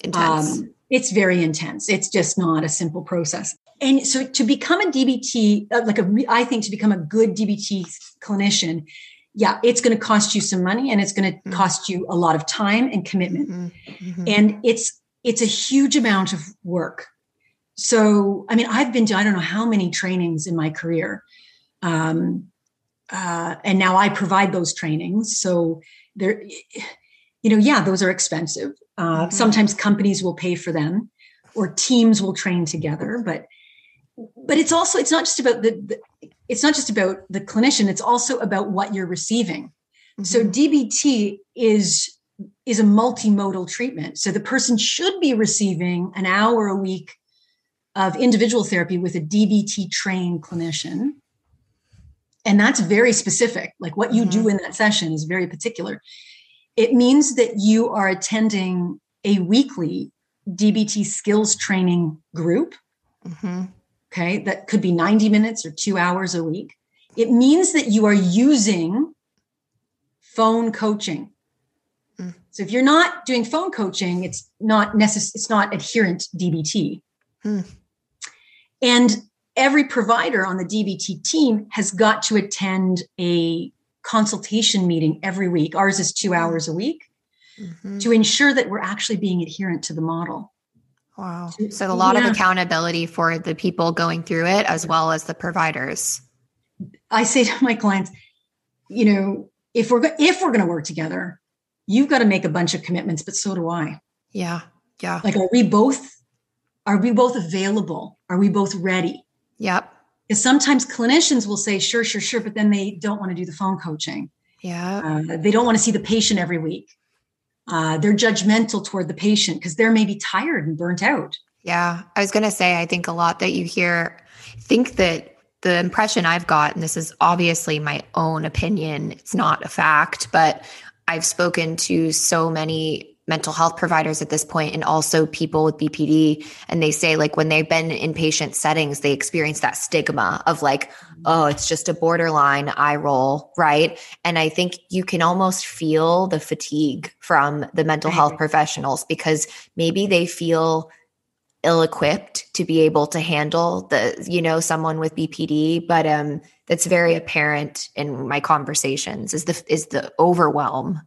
Speaker 1: intense. Um,
Speaker 3: it's very intense. It's just not a simple process. And so to become a DBT, uh, like a, I think to become a good DBT clinician, yeah, it's going to cost you some money and it's going to mm-hmm. cost you a lot of time and commitment. Mm-hmm. Mm-hmm. And it's, it's a huge amount of work. So, I mean, I've been to, I don't know how many trainings in my career. Um, uh, and now I provide those trainings. So there, you know, yeah, those are expensive. Uh, mm-hmm. Sometimes companies will pay for them, or teams will train together. But but it's also it's not just about the, the it's not just about the clinician. It's also about what you're receiving. Mm-hmm. So DBT is is a multimodal treatment. So the person should be receiving an hour a week of individual therapy with a DBT trained clinician and that's very specific. Like what you mm-hmm. do in that session is very particular. It means that you are attending a weekly DBT skills training group. Mm-hmm. okay, that could be 90 minutes or two hours a week, it means that you are using phone coaching. Mm. So if you're not doing phone coaching, it's not necessary, it's not adherent DBT. Mm. And every provider on the DBT team has got to attend a consultation meeting every week. Ours is two hours a week mm-hmm. to ensure that we're actually being adherent to the model.
Speaker 1: Wow. So a lot yeah. of accountability for the people going through it as well as the providers.
Speaker 3: I say to my clients, you know, if we're if we're going to work together, you've got to make a bunch of commitments, but so do I.
Speaker 1: Yeah. Yeah.
Speaker 3: Like are we both are we both available? Are we both ready?
Speaker 1: Yep.
Speaker 3: Because sometimes clinicians will say, sure, sure, sure, but then they don't want to do the phone coaching.
Speaker 1: Yeah.
Speaker 3: Uh, they don't want to see the patient every week. Uh, they're judgmental toward the patient because they're maybe tired and burnt out.
Speaker 1: Yeah. I was going to say, I think a lot that you hear think that the impression I've got, and this is obviously my own opinion, it's not a fact, but I've spoken to so many mental health providers at this point and also people with BPD. And they say, like, when they've been in patient settings, they experience that stigma of like, oh, it's just a borderline eye roll, right? And I think you can almost feel the fatigue from the mental health professionals because maybe they feel ill equipped to be able to handle the, you know, someone with BPD. But um, that's very apparent in my conversations is the is the overwhelm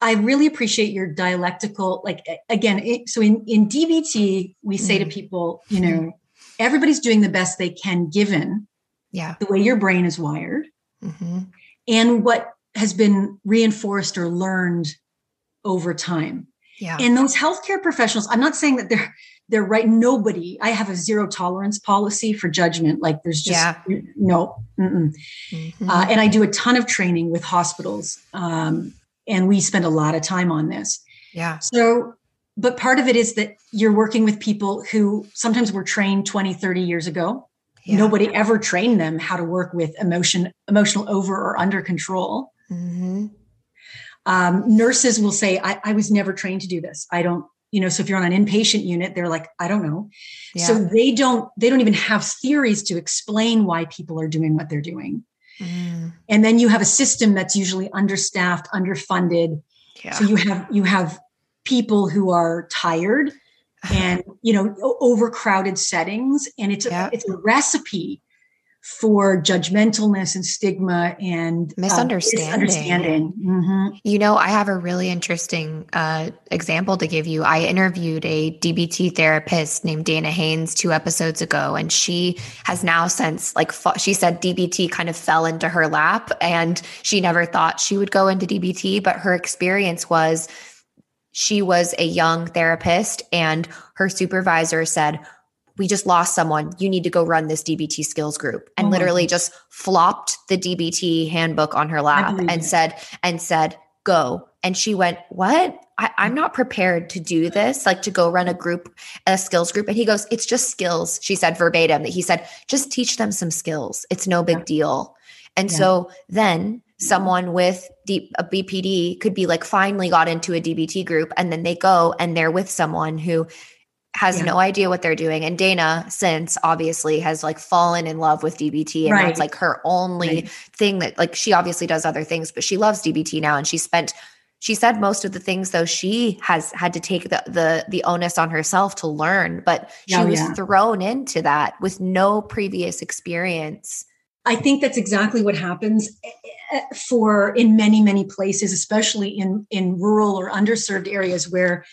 Speaker 3: I really appreciate your dialectical, like again, it, so in, in DBT, we say mm-hmm. to people, you know, everybody's doing the best they can given
Speaker 1: yeah.
Speaker 3: the way your brain is wired mm-hmm. and what has been reinforced or learned over time.
Speaker 1: Yeah.
Speaker 3: And those healthcare professionals, I'm not saying that they're they're right. Nobody, I have a zero tolerance policy for judgment. Like there's just yeah. no. Mm-hmm. Uh, and I do a ton of training with hospitals. Um, and we spend a lot of time on this.
Speaker 1: Yeah.
Speaker 3: So, but part of it is that you're working with people who sometimes were trained 20, 30 years ago. Yeah. Nobody ever trained them how to work with emotion, emotional over or under control. Mm-hmm. Um, nurses will say, I, I was never trained to do this. I don't, you know, so if you're on an inpatient unit, they're like, I don't know. Yeah. So they don't, they don't even have theories to explain why people are doing what they're doing. Mm. And then you have a system that's usually understaffed, underfunded. Yeah. So you have you have people who are tired and you know overcrowded settings and it's a, it's a recipe for judgmentalness and stigma and
Speaker 1: uh, misunderstanding. Uh, misunderstanding. Mm-hmm. You know, I have a really interesting uh, example to give you. I interviewed a DBT therapist named Dana Haynes two episodes ago, and she has now since like she said DBT kind of fell into her lap, and she never thought she would go into DBT, but her experience was she was a young therapist and her supervisor said we just lost someone. You need to go run this DBT skills group. And oh literally just flopped the DBT handbook on her lap and it. said, and said, go. And she went, What? I, am not prepared to do this, like to go run a group, a skills group. And he goes, It's just skills. She said verbatim that he said, just teach them some skills. It's no big yeah. deal. And yeah. so then someone with deep a BPD could be like finally got into a DBT group and then they go and they're with someone who has yeah. no idea what they're doing. And Dana, since obviously has like fallen in love with DBT and right. that's like her only right. thing that like she obviously does other things, but she loves DBT now. And she spent, she said most of the things though she has had to take the the the onus on herself to learn, but she oh, was yeah. thrown into that with no previous experience.
Speaker 3: I think that's exactly what happens eh, eh, for in many many places, especially in in rural or underserved areas where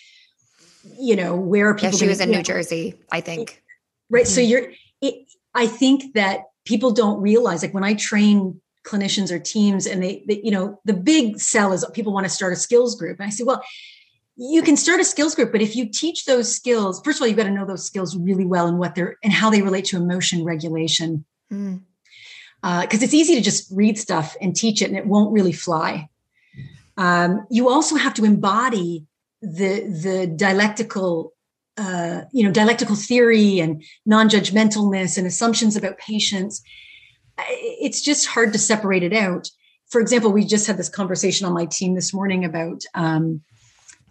Speaker 3: you know where people
Speaker 1: yeah, she was in new jersey i think.
Speaker 3: Right mm-hmm. so you're it, i think that people don't realize like when i train clinicians or teams and they, they, you know the big sell is people want to start a skills group. And i say well you can start a skills group but if you teach those skills first of all you've got to know those skills really well and what they're and how they relate to emotion regulation. Because mm. uh, it's easy to just read stuff and teach it and it won't really fly. Um, you also have to embody the the dialectical uh, you know dialectical theory and non-judgmentalness and assumptions about patients it's just hard to separate it out for example we just had this conversation on my team this morning about um,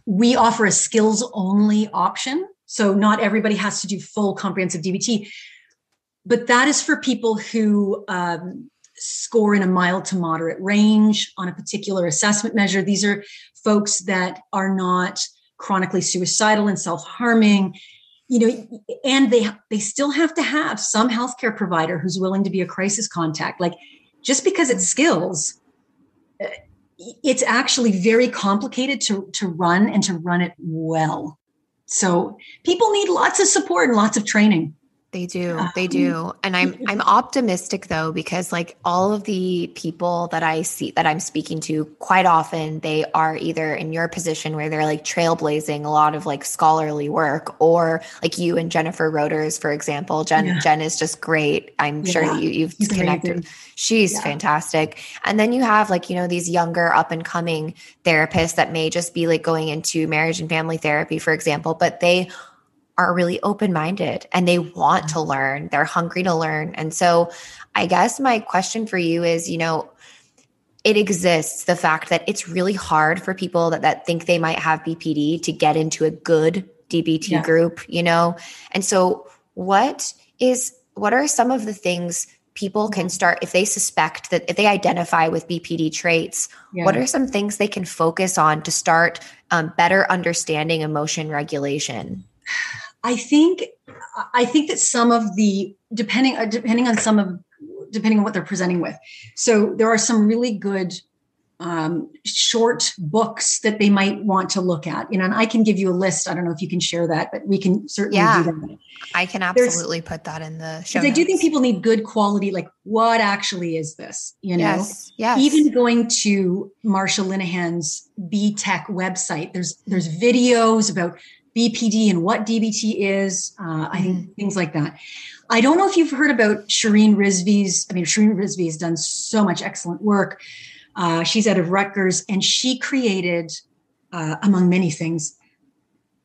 Speaker 3: we offer a skills only option So not everybody has to do full comprehensive DBT, but that is for people who um, score in a mild to moderate range on a particular assessment measure. These are folks that are not chronically suicidal and self-harming you know and they they still have to have some healthcare provider who's willing to be a crisis contact. Like just because it's skills uh, it's actually very complicated to to run and to run it well. So people need lots of support and lots of training
Speaker 1: they do. They um, do. And I'm I'm optimistic though because like all of the people that I see that I'm speaking to quite often they are either in your position where they're like trailblazing a lot of like scholarly work or like you and Jennifer Roters for example. Jen yeah. Jen is just great. I'm yeah. sure that you you've She's connected. Amazing. She's yeah. fantastic. And then you have like, you know, these younger up and coming therapists that may just be like going into marriage and family therapy for example, but they are really open minded and they want to learn. They're hungry to learn. And so, I guess my question for you is you know, it exists the fact that it's really hard for people that, that think they might have BPD to get into a good DBT yeah. group, you know? And so, what is, what are some of the things people can start if they suspect that if they identify with BPD traits, yeah. what are some things they can focus on to start um, better understanding emotion regulation?
Speaker 3: I think I think that some of the depending uh, depending on some of depending on what they're presenting with. So there are some really good um, short books that they might want to look at. You know, and I can give you a list. I don't know if you can share that, but we can certainly yeah, do that.
Speaker 1: I can absolutely There's, put that in the show.
Speaker 3: Because I do think people need good quality. Like, what actually is this? You know,
Speaker 1: yes, yes.
Speaker 3: Even going to Marsha Linehan's B Tech website, there's there's videos about BPD and what DBT is. Uh, I think mm-hmm. things like that. I don't know if you've heard about Shireen Rizvi's. I mean, Shireen Rizvi has done so much excellent work. Uh, she's out of Rutgers, and she created, uh, among many things,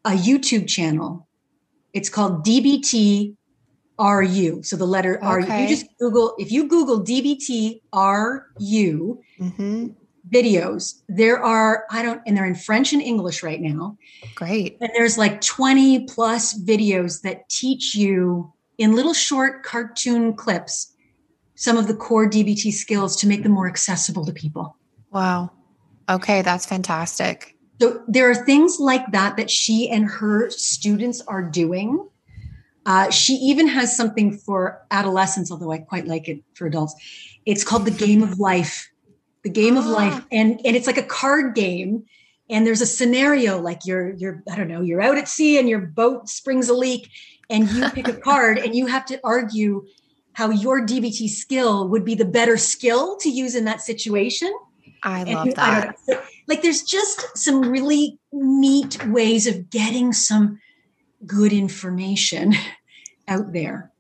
Speaker 3: a YouTube channel. It's called DBT RU. So the letter okay. R. You just Google if you Google DBT RU. Mm-hmm videos. There are, I don't, and they're in French and English right now.
Speaker 1: Great.
Speaker 3: And there's like 20 plus videos that teach you in little short cartoon clips some of the core DBT skills to make them more accessible to people.
Speaker 1: Wow. Okay, that's fantastic.
Speaker 3: So there are things like that that she and her students are doing. Uh, she even has something for adolescents, although I quite like it for adults. It's called the Game of Life the game of life ah. and and it's like a card game. And there's a scenario like you're you're i don't know you're out at sea and your boat springs a leak and you pick a card and you have to argue how your dbt skill would be the better skill to use in that situation.
Speaker 1: I love and, that.
Speaker 3: I like there's just some really neat ways of getting some good information out there.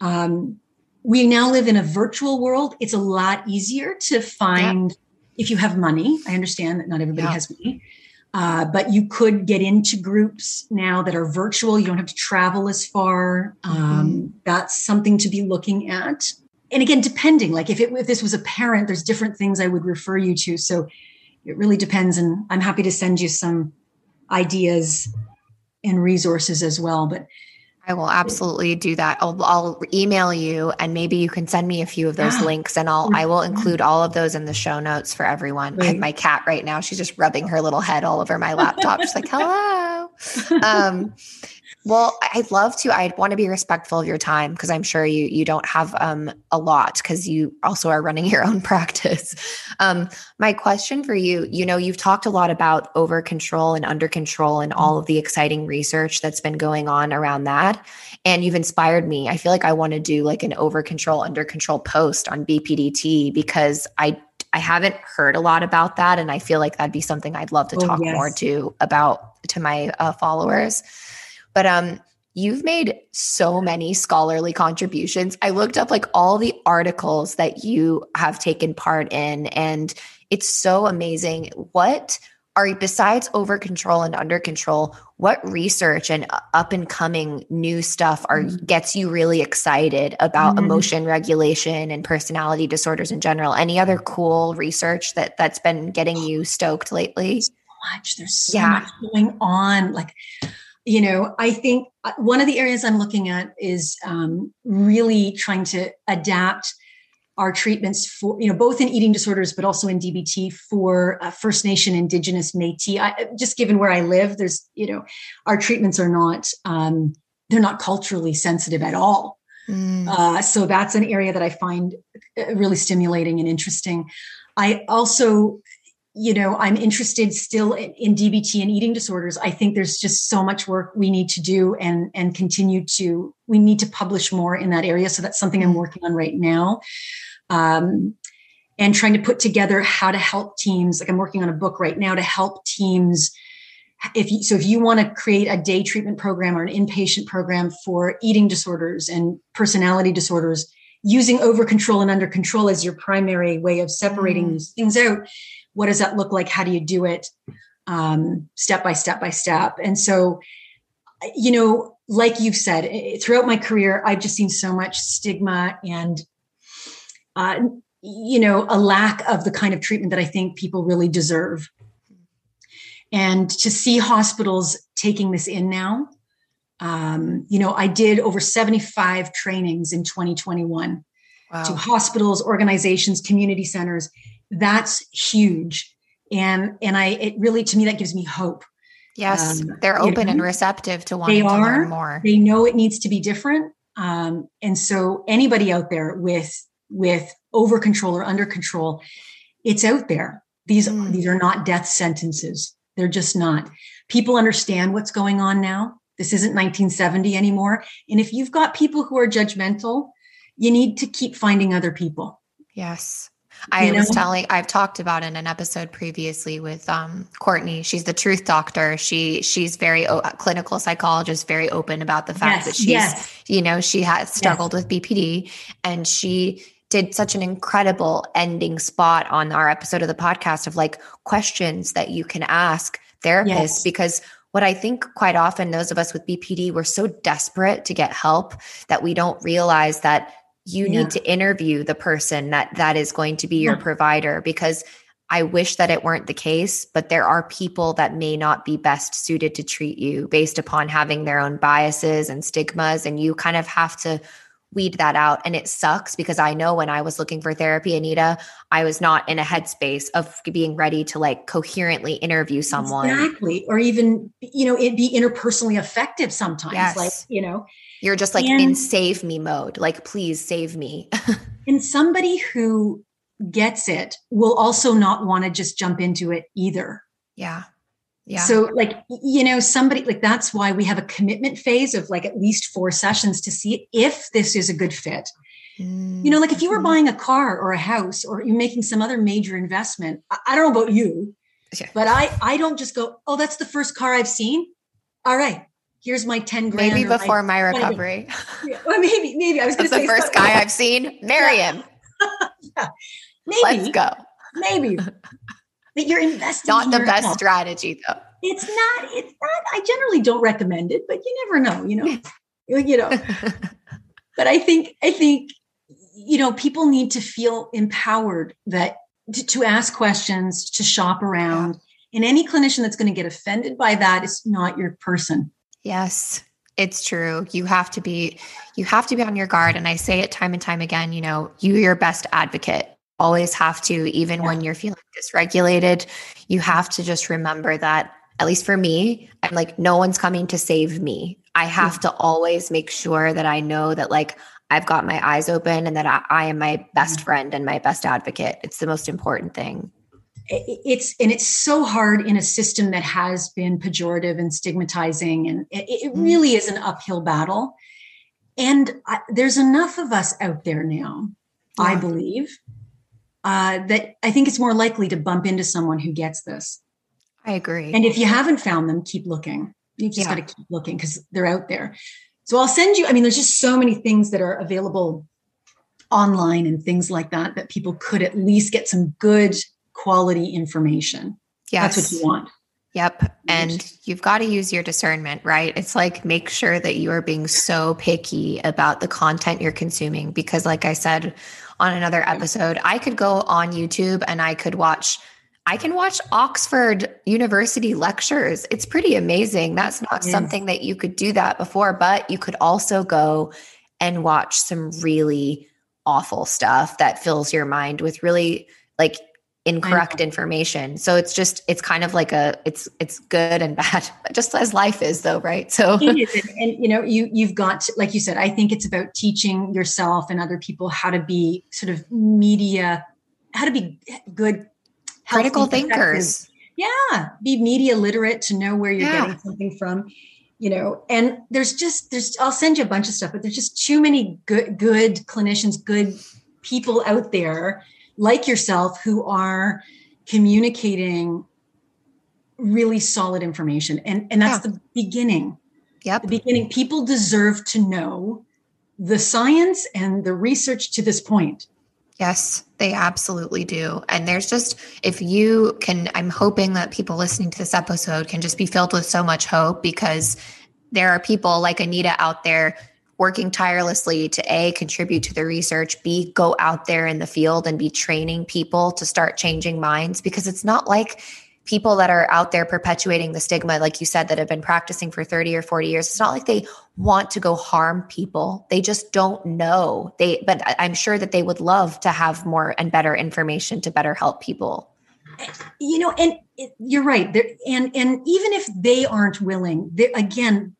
Speaker 3: Um, we now live in a virtual world. It's a lot easier to find yeah. if you have money. I understand that not everybody yeah. has money, uh, but you could get into groups now that are virtual. You don't have to travel as far. Um, mm-hmm. That's something to be looking at. And again, depending, like if, it, if this was a parent, there's different things I would refer you to. So it really depends. And I'm happy to send you some ideas and resources as well. But
Speaker 1: I will absolutely do that. I'll, I'll, email you and maybe you can send me a few of those yeah. links and I'll I will include all of those in the show notes for everyone. Right. I have my cat right now. She's just rubbing her little head all over my laptop. She's like, hello. Um, well, I'd love to. I'd want to be respectful of your time because I'm sure you you don't have um, a lot because you also are running your own practice. Um, my question for you, you know, you've talked a lot about over control and under control and all of the exciting research that's been going on around that, and you've inspired me. I feel like I want to do like an over control under control post on BPDT because I I haven't heard a lot about that, and I feel like that'd be something I'd love to oh, talk yes. more to about to my uh, followers. But um, you've made so many scholarly contributions. I looked up like all the articles that you have taken part in, and it's so amazing. What are besides over control and under control? What research and up and coming new stuff are mm-hmm. gets you really excited about mm-hmm. emotion regulation and personality disorders in general? Any other cool research that that's been getting you stoked lately?
Speaker 3: So much. There's so yeah. much going on. Like you know, I think uh, one of the areas I'm looking at is um, really trying to adapt our treatments for, you know, both in eating disorders, but also in DBT for uh, First Nation, Indigenous, Métis. I, just given where I live, there's, you know, our treatments are not, um, they're not culturally sensitive at all. Mm. Uh, so that's an area that I find uh, really stimulating and interesting. I also, you know, I'm interested still in, in, DBT and eating disorders. I think there's just so much work we need to do and and continue to. We need to publish more in that area. So that's something I'm mm. working on right now um, and trying to put together how to help teams. Like I'm working on a book right now to help teams. If you, so, if you want to create a day treatment program or an inpatient program for eating disorders and personality disorders, using over control and under control as your primary way of separating mm. these things out, what does that look like? How do you do it um, step by step by step? And so, you know, like you've said, throughout my career, I've just seen so much stigma and uh, you know, a lack of the kind of treatment that I think people really deserve. And to see hospitals taking this in now, um, you know, I did over 75 trainings in 2021 wow. to hospitals, organizations, community centers. That's huge. And and I it really to me that gives me hope.
Speaker 1: Yes, um, they're open know, and receptive to wanting they are, to learn more.
Speaker 3: They know it needs to be different. Um, and so anybody out there with with over control or under control, it's out there. These, mm. these are not death sentences. They're just not. People understand what's going on now. This isn't 1970 anymore. And if you've got people who are judgmental, you need to keep finding other people.
Speaker 1: Yes. I you know? was telling I've talked about in an episode previously with um, Courtney. She's the truth doctor. She she's very o- clinical psychologist, very open about the fact yes, that she's yes. you know she has struggled yes. with BPD, and she did such an incredible ending spot on our episode of the podcast of like questions that you can ask therapists because what I think quite often those of us with BPD we're so desperate to get help that we don't realize that you yeah. need to interview the person that that is going to be your yeah. provider because I wish that it weren't the case, but there are people that may not be best suited to treat you based upon having their own biases and stigmas and you kind of have to weed that out. And it sucks because I know when I was looking for therapy, Anita, I was not in a headspace of being ready to like coherently interview someone.
Speaker 3: Exactly. Or even, you know, it be interpersonally effective sometimes. Yes. Like, you know,
Speaker 1: you're just like and, in save me mode. Like, please save me.
Speaker 3: and somebody who gets it will also not want to just jump into it either.
Speaker 1: Yeah.
Speaker 3: Yeah. So like you know somebody like that's why we have a commitment phase of like at least four sessions to see if this is a good fit. Mm-hmm. You know like if you were mm-hmm. buying a car or a house or you're making some other major investment, I, I don't know about you, yeah. but I I don't just go, "Oh, that's the first car I've seen." All right. Here's my 10 grand.
Speaker 1: Maybe before my, my recovery.
Speaker 3: Well, maybe, maybe. I was going to
Speaker 1: say the first guy I've seen. Marry yeah.
Speaker 3: Maybe.
Speaker 1: Let's go.
Speaker 3: Maybe. But you're investing.
Speaker 1: Not the best health. strategy though.
Speaker 3: It's not, it's not, I generally don't recommend it, but you never know, you know. you know. but I think, I think, you know, people need to feel empowered that to, to ask questions, to shop around. Yeah. And any clinician that's going to get offended by that is not your person.
Speaker 1: Yes, it's true. You have to be you have to be on your guard and I say it time and time again, you know, you your best advocate always have to, even yeah. when you're feeling dysregulated, you have to just remember that, at least for me, I'm like, no one's coming to save me. I have yeah. to always make sure that I know that, like, I've got my eyes open and that I, I am my best friend and my best advocate. It's the most important thing
Speaker 3: it's and it's so hard in a system that has been pejorative and stigmatizing and it, it mm. really is an uphill battle and I, there's enough of us out there now yeah. i believe uh, that I think it's more likely to bump into someone who gets this.
Speaker 1: I agree.
Speaker 3: And if you haven't found them, keep looking. You've just yeah. got to keep looking because they're out there. So I'll send you, I mean, there's just so many things that are available online and things like that that people could at least get some good quality information. Yes. That's what you want.
Speaker 1: Yep. And you've got to use your discernment, right? It's like make sure that you are being so picky about the content you're consuming because, like I said on another episode, I could go on YouTube and I could watch I can watch Oxford University lectures. It's pretty amazing. That's not something that you could do that before, but you could also go and watch some really awful stuff that fills your mind with really like incorrect information. So it's just it's kind of like a it's it's good and bad, just as life is though, right? So
Speaker 3: and, and, you know, you you've got to, like you said, I think it's about teaching yourself and other people how to be sort of media, how to be good
Speaker 1: critical thinkers.
Speaker 3: Yeah, be media literate to know where you're yeah. getting something from. You know, and there's just there's I'll send you a bunch of stuff, but there's just too many good good clinicians, good people out there like yourself who are communicating really solid information. And and that's yeah. the beginning.
Speaker 1: Yep.
Speaker 3: The beginning. People deserve to know the science and the research to this point.
Speaker 1: Yes, they absolutely do. And there's just, if you can, I'm hoping that people listening to this episode can just be filled with so much hope because there are people like Anita out there working tirelessly to A, contribute to the research, B, go out there in the field and be training people to start changing minds because it's not like people that are out there perpetuating the stigma, like you said, that have been practicing for 30 or 40 years, it's not like they want to go harm people. They just don't know. They, but I'm sure that they would love to have more and better information to better help people.
Speaker 3: You know, and you're right. There, and and even if they aren't willing, again,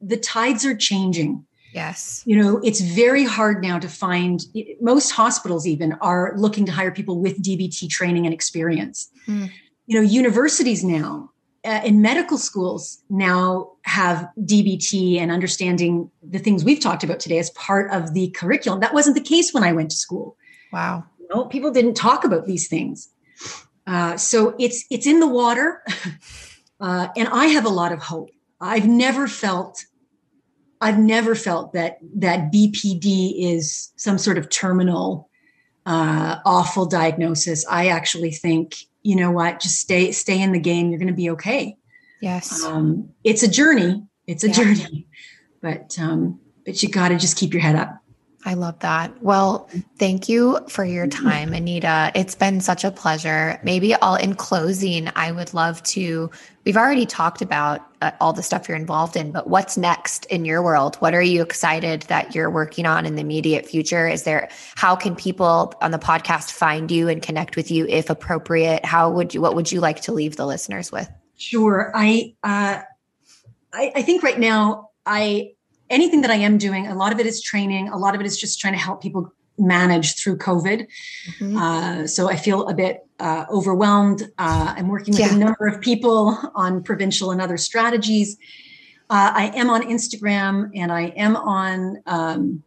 Speaker 3: the tides are changing.
Speaker 1: Yes.
Speaker 3: You know, it's very hard now to find most hospitals even are looking to hire people with DBT training and experience. Hmm. You know universities now uh, in medical schools now have dbt and understanding the things we've talked about today as part of the curriculum. That wasn't the case when i went to school.
Speaker 1: Wow.
Speaker 3: You know, people didn't talk about these things. Uh, so it's it's in the water uh, and i have a lot of hope. I've never felt i've never felt that that bpd is some sort of terminal uh, awful diagnosis. I actually think you know what just stay stay in the game. You're going to be okay.
Speaker 1: Yes.
Speaker 3: Um, it's a journey. It's a yeah. journey. But um, but you got to just keep your head up
Speaker 1: I love that. Well, thank you for your time, Anita. It's been such a pleasure. Maybe all in closing, I would love to. We've already talked about uh, all the stuff you're involved in, but what's next in your world? What are you excited that you're working on in the immediate future? Is there, how can people on the podcast find you and connect with you if appropriate? How would you, what would you like to leave the listeners with?
Speaker 3: Sure. I, uh, I, I think right now, I, anything that I am doing, a lot of it is training, a lot of it is just trying to help people manage through COVID. Mm-hmm. Uh, so I feel a bit uh, overwhelmed. Uh, I'm working with yeah. a number of people on provincial and other strategies. Uh, I am on Instagram and I am on um,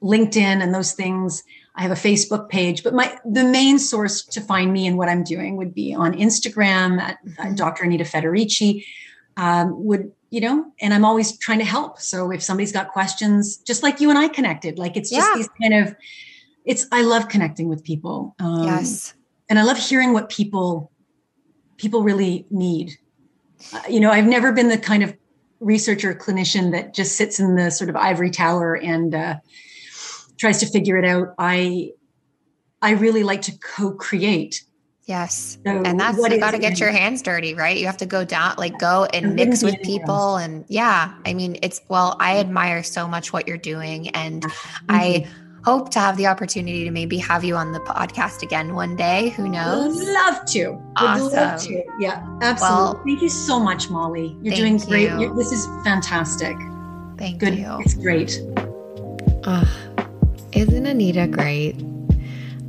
Speaker 3: LinkedIn and those things. I have a Facebook page, but my the main source to find me and what I'm doing would be on Instagram at mm-hmm. Dr. Anita Federici. Um, would you know, and I'm always trying to help. So if somebody's got questions, just like you and I connected, like it's just yeah. these kind of, it's, I love connecting with people.
Speaker 1: Um, yes.
Speaker 3: And I love hearing what people, people really need. Uh, you know, I've never been the kind of researcher clinician that just sits in the sort of ivory tower and uh, tries to figure it out. I, I really like to co-create
Speaker 1: Yes. So and that's you got to get your hands dirty, right? You have to go down, like go and mix with people. And yeah, I mean, it's, well, I admire so much what you're doing. And mm-hmm. I hope to have the opportunity to maybe have you on the podcast again one day. Who knows?
Speaker 3: Would love to. Awesome. Love to. Yeah, absolutely. Well, thank you so much, Molly. You're doing great. You. this is fantastic.
Speaker 1: Thank
Speaker 3: Good.
Speaker 1: you.
Speaker 3: It's great.
Speaker 1: Uh, isn't Anita great?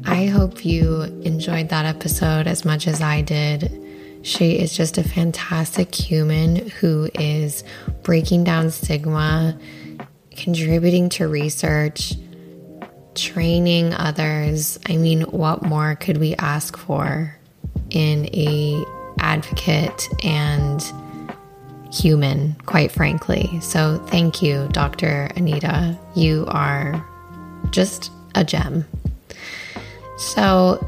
Speaker 1: I hope you enjoyed that episode as much as I did. She is just a fantastic human who is breaking down stigma, contributing to research, training others. I mean, what more could we ask for in a advocate and human, quite frankly. So, thank you, Dr. Anita. You are just a gem. So,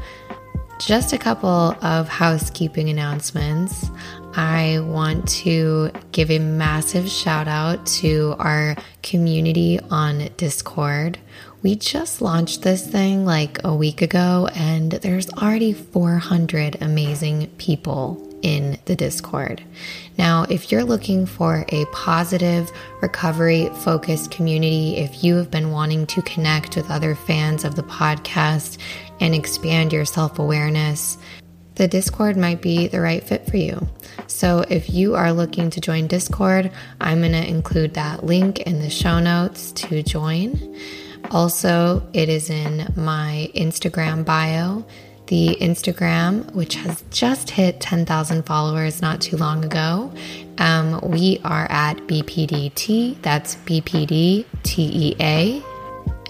Speaker 1: just a couple of housekeeping announcements. I want to give a massive shout out to our community on Discord. We just launched this thing like a week ago, and there's already 400 amazing people in the Discord. Now, if you're looking for a positive, recovery focused community, if you have been wanting to connect with other fans of the podcast and expand your self awareness, the Discord might be the right fit for you. So, if you are looking to join Discord, I'm going to include that link in the show notes to join. Also, it is in my Instagram bio the Instagram, which has just hit 10,000 followers not too long ago. Um, we are at BPDT, that's BPDTEA.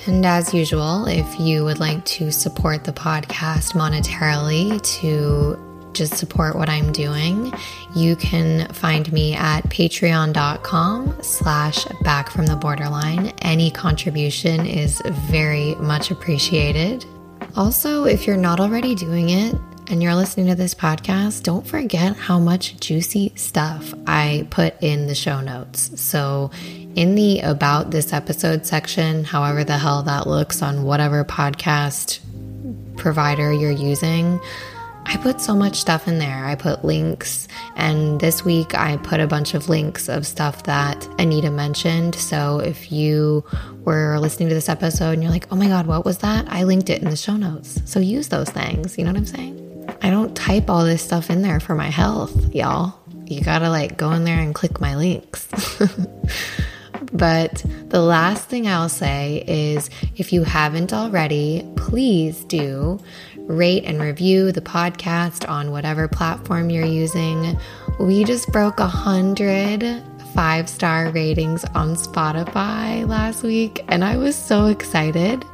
Speaker 1: And as usual, if you would like to support the podcast monetarily to just support what I'm doing, you can find me at patreon.com slash back from the borderline. Any contribution is very much appreciated. Also, if you're not already doing it and you're listening to this podcast, don't forget how much juicy stuff I put in the show notes. So, in the about this episode section, however the hell that looks on whatever podcast provider you're using, I put so much stuff in there. I put links, and this week I put a bunch of links of stuff that Anita mentioned. So if you were listening to this episode and you're like, oh my God, what was that? I linked it in the show notes. So use those things. You know what I'm saying? I don't type all this stuff in there for my health, y'all. You gotta like go in there and click my links. But the last thing I'll say is if you haven't already, please do rate and review the podcast on whatever platform you're using. We just broke a hundred five star ratings on Spotify last week, and I was so excited.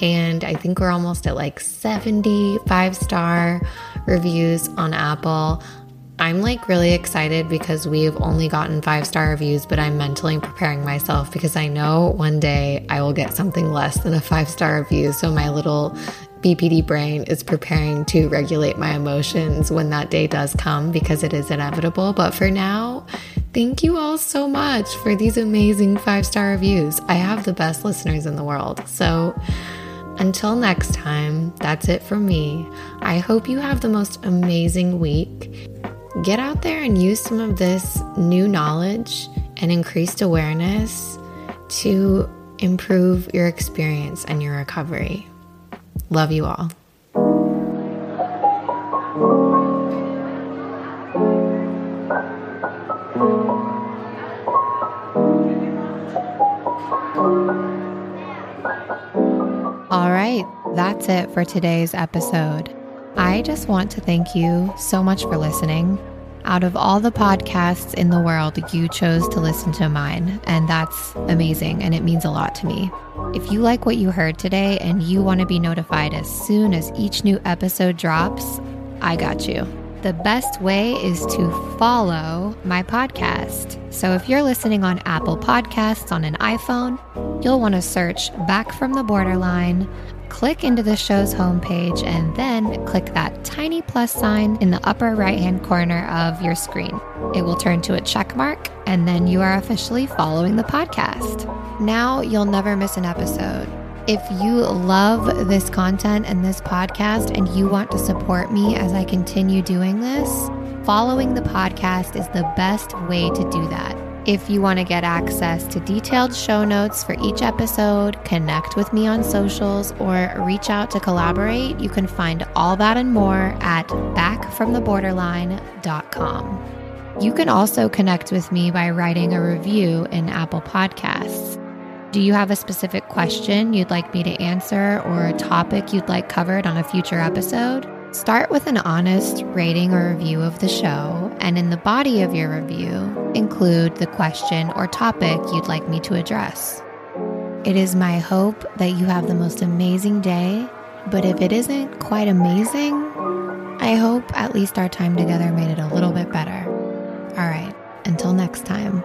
Speaker 1: And I think we're almost at like 75 star reviews on Apple. I'm like really excited because we've only gotten five star reviews, but I'm mentally preparing myself because I know one day I will get something less than a five star review. So my little BPD brain is preparing to regulate my emotions when that day does come because it is inevitable. But for now, thank you all so much for these amazing five star reviews. I have the best listeners in the world. So, until next time, that's it from me. I hope you have the most amazing week. Get out there and use some of this new knowledge and increased awareness to improve your experience and your recovery. Love you all. All right, that's it for today's episode. I just want to thank you so much for listening. Out of all the podcasts in the world, you chose to listen to mine, and that's amazing and it means a lot to me. If you like what you heard today and you want to be notified as soon as each new episode drops, I got you. The best way is to follow my podcast. So if you're listening on Apple Podcasts on an iPhone, you'll want to search Back from the Borderline click into the show's homepage and then click that tiny plus sign in the upper right hand corner of your screen. It will turn to a check mark, and then you are officially following the podcast. Now you'll never miss an episode. If you love this content and this podcast and you want to support me as I continue doing this, following the podcast is the best way to do that. If you want to get access to detailed show notes for each episode, connect with me on socials, or reach out to collaborate, you can find all that and more at backfromtheborderline.com. You can also connect with me by writing a review in Apple Podcasts. Do you have a specific question you'd like me to answer or a topic you'd like covered on a future episode? Start with an honest rating or review of the show, and in the body of your review, include the question or topic you'd like me to address. It is my hope that you have the most amazing day, but if it isn't quite amazing, I hope at least our time together made it a little bit better. All right, until next time.